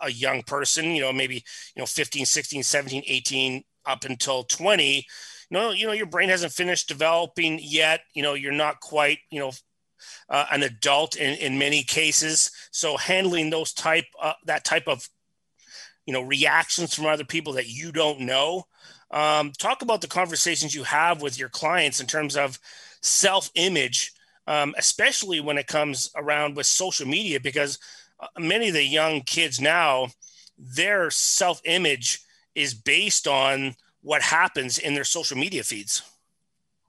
a young person, you know, maybe, you know, 15, 16, 17, 18, up until 20, you know, you know, your brain hasn't finished developing yet. You know, you're not quite, you know, uh, an adult in, in many cases. So handling those type, uh, that type of you know reactions from other people that you don't know um, talk about the conversations you have with your clients in terms of self-image um, especially when it comes around with social media because uh, many of the young kids now their self-image is based on what happens in their social media feeds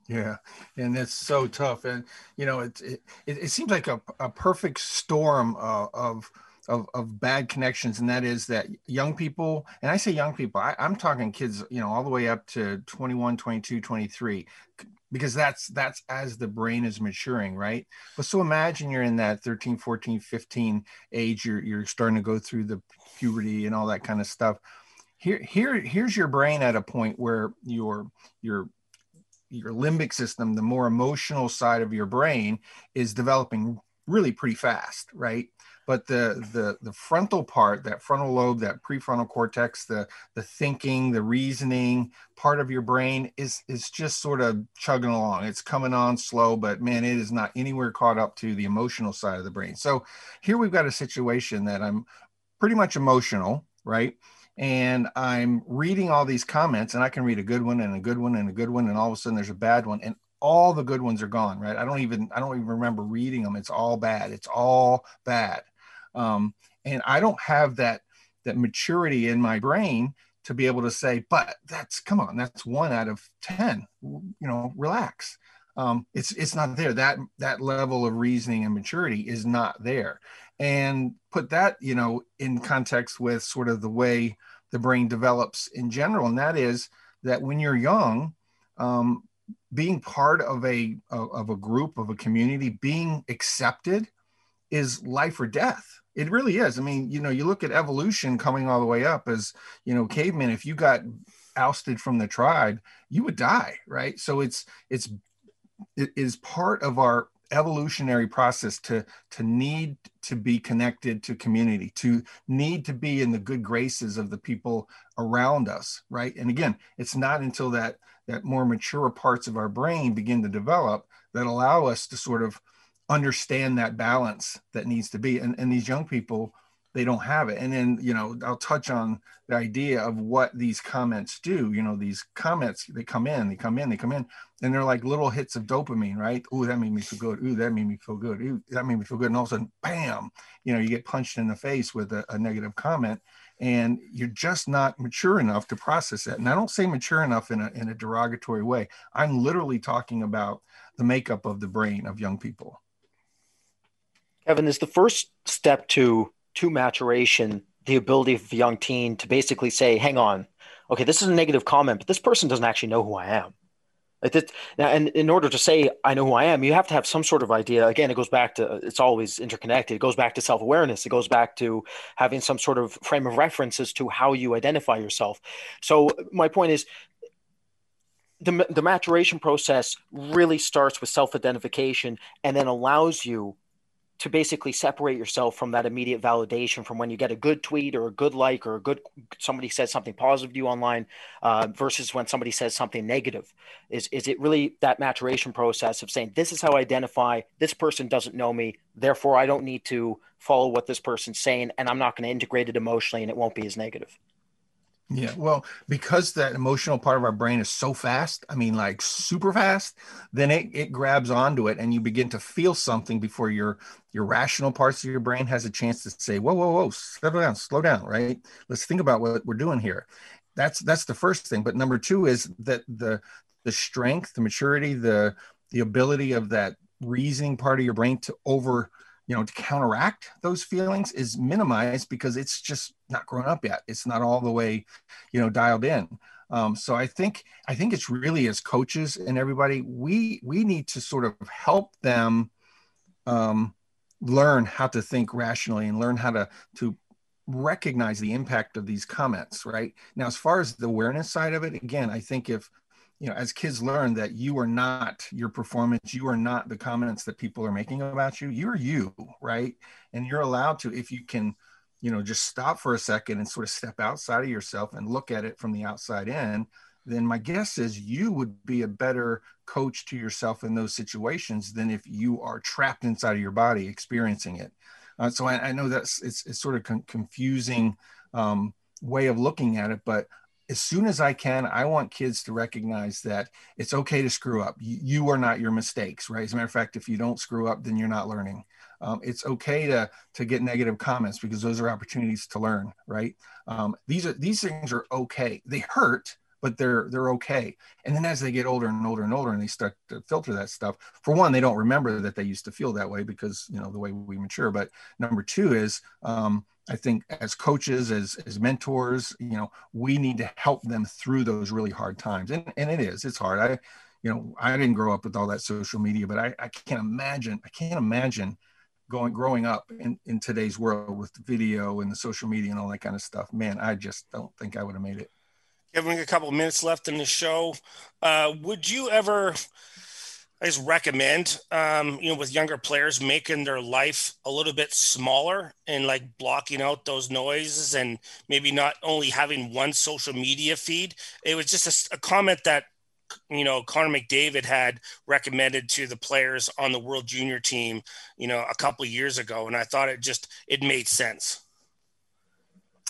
Yeah, and it's so tough, and you know, it it, it seems like a, a perfect storm uh, of of of bad connections, and that is that young people, and I say young people, I, I'm talking kids, you know, all the way up to 21, 22, 23, because that's that's as the brain is maturing, right? But so imagine you're in that 13, 14, 15 age, you're you're starting to go through the puberty and all that kind of stuff. Here, here, here's your brain at a point where your your your limbic system, the more emotional side of your brain, is developing really pretty fast, right? But the the the frontal part, that frontal lobe, that prefrontal cortex, the the thinking, the reasoning part of your brain is is just sort of chugging along. It's coming on slow, but man, it is not anywhere caught up to the emotional side of the brain. So here we've got a situation that I'm pretty much emotional, right? And I'm reading all these comments, and I can read a good one and a good one and a good one, and all of a sudden there's a bad one, and all the good ones are gone, right? I don't even I don't even remember reading them. It's all bad. It's all bad, um, and I don't have that that maturity in my brain to be able to say, but that's come on, that's one out of ten. You know, relax. Um, it's it's not there. That that level of reasoning and maturity is not there and put that you know in context with sort of the way the brain develops in general and that is that when you're young um, being part of a of a group of a community being accepted is life or death. It really is. I mean you know you look at evolution coming all the way up as you know cavemen if you got ousted from the tribe you would die right? So it's it's it is part of our evolutionary process to to need to be connected to community to need to be in the good graces of the people around us right? And again it's not until that that more mature parts of our brain begin to develop that allow us to sort of understand that balance that needs to be. And, and these young people they don't have it. And then you know i'll touch on the idea of what these comments do. You know these comments they come in they come in they come in and they're like little hits of dopamine right? Oh that made me feel good. Ooh that made me feel good. Ooh that made me feel good. And all of a sudden bam you know you get punched in the face with a, a negative comment and you're just not mature enough to process it and i don't say mature enough in a, in a derogatory way. I'm literally talking about the makeup of the brain of young people. Kevin is the first step to to maturation the ability of a young teen to basically say, hang on, okay, this is a negative comment, but this person doesn't actually know who I am. Like this, now, and in order to say I know who I am, you have to have some sort of idea. Again, it goes back to it's always interconnected. It goes back to self awareness. It goes back to having some sort of frame of reference as to how you identify yourself. So my point is, the the maturation process really starts with self identification and then allows you to basically separate yourself from that immediate validation from when you get a good tweet or a good like or a good somebody says something positive to you online uh, versus when somebody says something negative. Is is it really that maturation process of saying this is how i identify. This person doesn't know me. Therefore i don't need to follow what this person's saying and i'm not going to integrate it emotionally and it won't be as negative yeah, well, because that emotional part of our brain is so fast, I mean, like super fast, then it, it grabs onto it and you begin to feel something before your your rational parts of your brain has a chance to say, whoa, whoa, whoa, slow down, slow down, right? Let's think about what we're doing here. That's that's the first thing. But number two is that the the strength, the maturity, the the ability of that reasoning part of your brain to over you know to counteract those feelings is minimized because it's just not grown up yet. It's not all the way you know dialed in. Um, so i think i think it's really as coaches and everybody we we need to sort of help them um, learn how to think rationally and learn how to to recognize the impact of these comments right? Now as far as the awareness side of it again i think if you know as kids learn that you are not your performance you are not the comments that people are making about you you're you right? And you're allowed to if you can you know just stop for a second and sort of step outside of yourself and look at it from the outside in then my guess is you would be a better coach to yourself in those situations than if you are trapped inside of your body experiencing it. Uh, so I, I, know that's it's, it's sort of con- confusing um, way of looking at it but as soon as I can, I want kids to recognize that it's okay to screw up. You, you, are not your mistakes, right? As a matter of fact, if you don't screw up, then you're not learning. Um, it's okay to to get negative comments because those are opportunities to learn, right? Um, these are these things are okay. They hurt, but they're they're okay. And then as they get older and older and older, and they start to filter that stuff, for one, they don't remember that they used to feel that way because you know the way we mature. But number two is, um, I think as coaches, as as mentors, you know, we need to help them through those really hard times. And and it is, it's hard. I, you know, I didn't grow up with all that social media, but I, I can't imagine, I can't imagine going growing up in, in today's world with video and the social media and all that kind of stuff. Man, I just don't think I would have made it. Having a couple minutes left in the show, uh, would you ever, I just recommend, um, you know, with younger players making their life a little bit smaller and like blocking out those noises and maybe not only having one social media feed? It was just a, a comment that you know Connor McDavid had recommended to the players on the World Junior team, you know, a couple years ago, and I thought it just it made sense.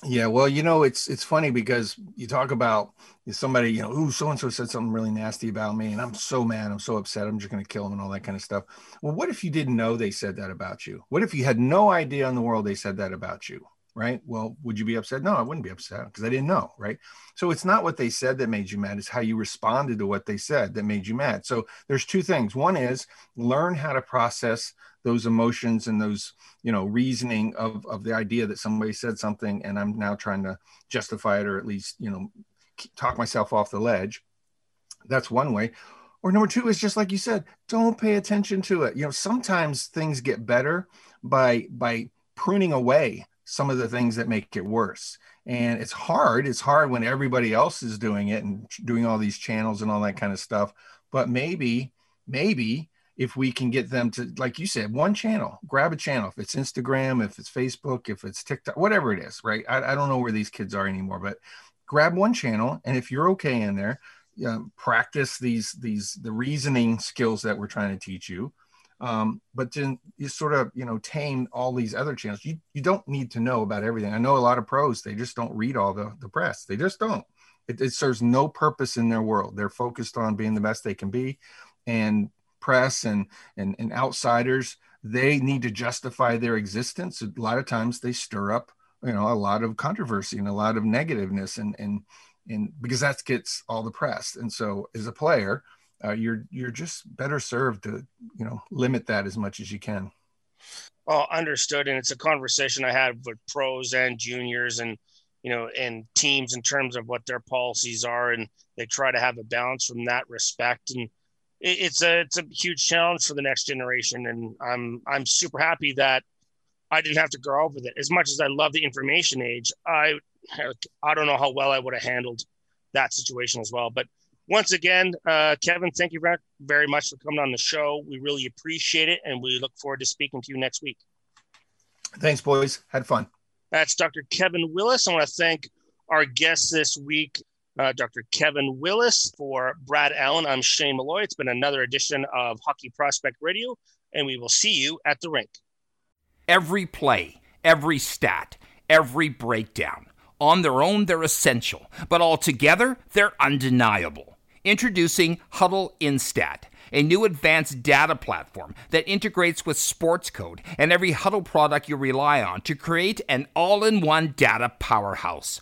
Yeah, well, you know, it's it's funny because you talk about somebody, you know, ooh, so and so said something really nasty about me, and I'm so mad, I'm so upset, I'm just going to kill them and all that kind of stuff. Well, what if you didn't know they said that about you? What if you had no idea in the world they said that about you? Right? Well, would you be upset? No, I wouldn't be upset because I didn't know. Right? So it's not what they said that made you mad; it's how you responded to what they said that made you mad. So there's two things. One is learn how to process those emotions and those you know reasoning of of the idea that somebody said something and i'm now trying to justify it or at least you know talk myself off the ledge that's one way. Or number two is just like you said don't pay attention to it. You know sometimes things get better by by pruning away some of the things that make it worse. And it's hard it's hard when everybody else is doing it and doing all these channels and all that kind of stuff but maybe maybe if we can get them to like you said one channel grab a channel. If it's instagram if it's facebook if it's tiktok whatever it is right? I, I don't know where these kids are anymore but grab one channel and if you're okay in there practice these these the reasoning skills that we're trying to teach you. Um, but then you sort of you know tame all these other channels. You, you don't need to know about everything. I know a lot of pros they just don't read all the, the press. They just don't. It, it serves no purpose in their world. They're focused on being the best they can be and press and, and, and outsiders, they need to justify their existence. A lot of times they stir up, you know, a lot of controversy and a lot of negativeness and, and, and because that gets all the press. And so as a player, uh, you're, you're just better served to, you know, limit that as much as you can. Well, understood. And it's a conversation I had with pros and juniors and, you know, and teams in terms of what their policies are. And they try to have a balance from that respect. And, it's a it's a huge challenge for the next generation, and I'm I'm super happy that I didn't have to grow up with it. As much as I love the information age, I I don't know how well I would have handled that situation as well. But once again, uh, Kevin, thank you very much for coming on the show. We really appreciate it, and we look forward to speaking to you next week. Thanks, boys. Had fun. That's Dr. Kevin Willis. I want to thank our guest this week, uh, Dr. Kevin Willis. For Brad Allen, I'm Shane Malloy. It's been another edition of Hockey Prospect Radio, and we will see you at the rink. Every play, every stat, every breakdown. On their own, they're essential, but altogether, they're undeniable. Introducing Hudl Instat, a new advanced data platform that integrates with Sportscode and every Hudl product you rely on to create an all in one data powerhouse.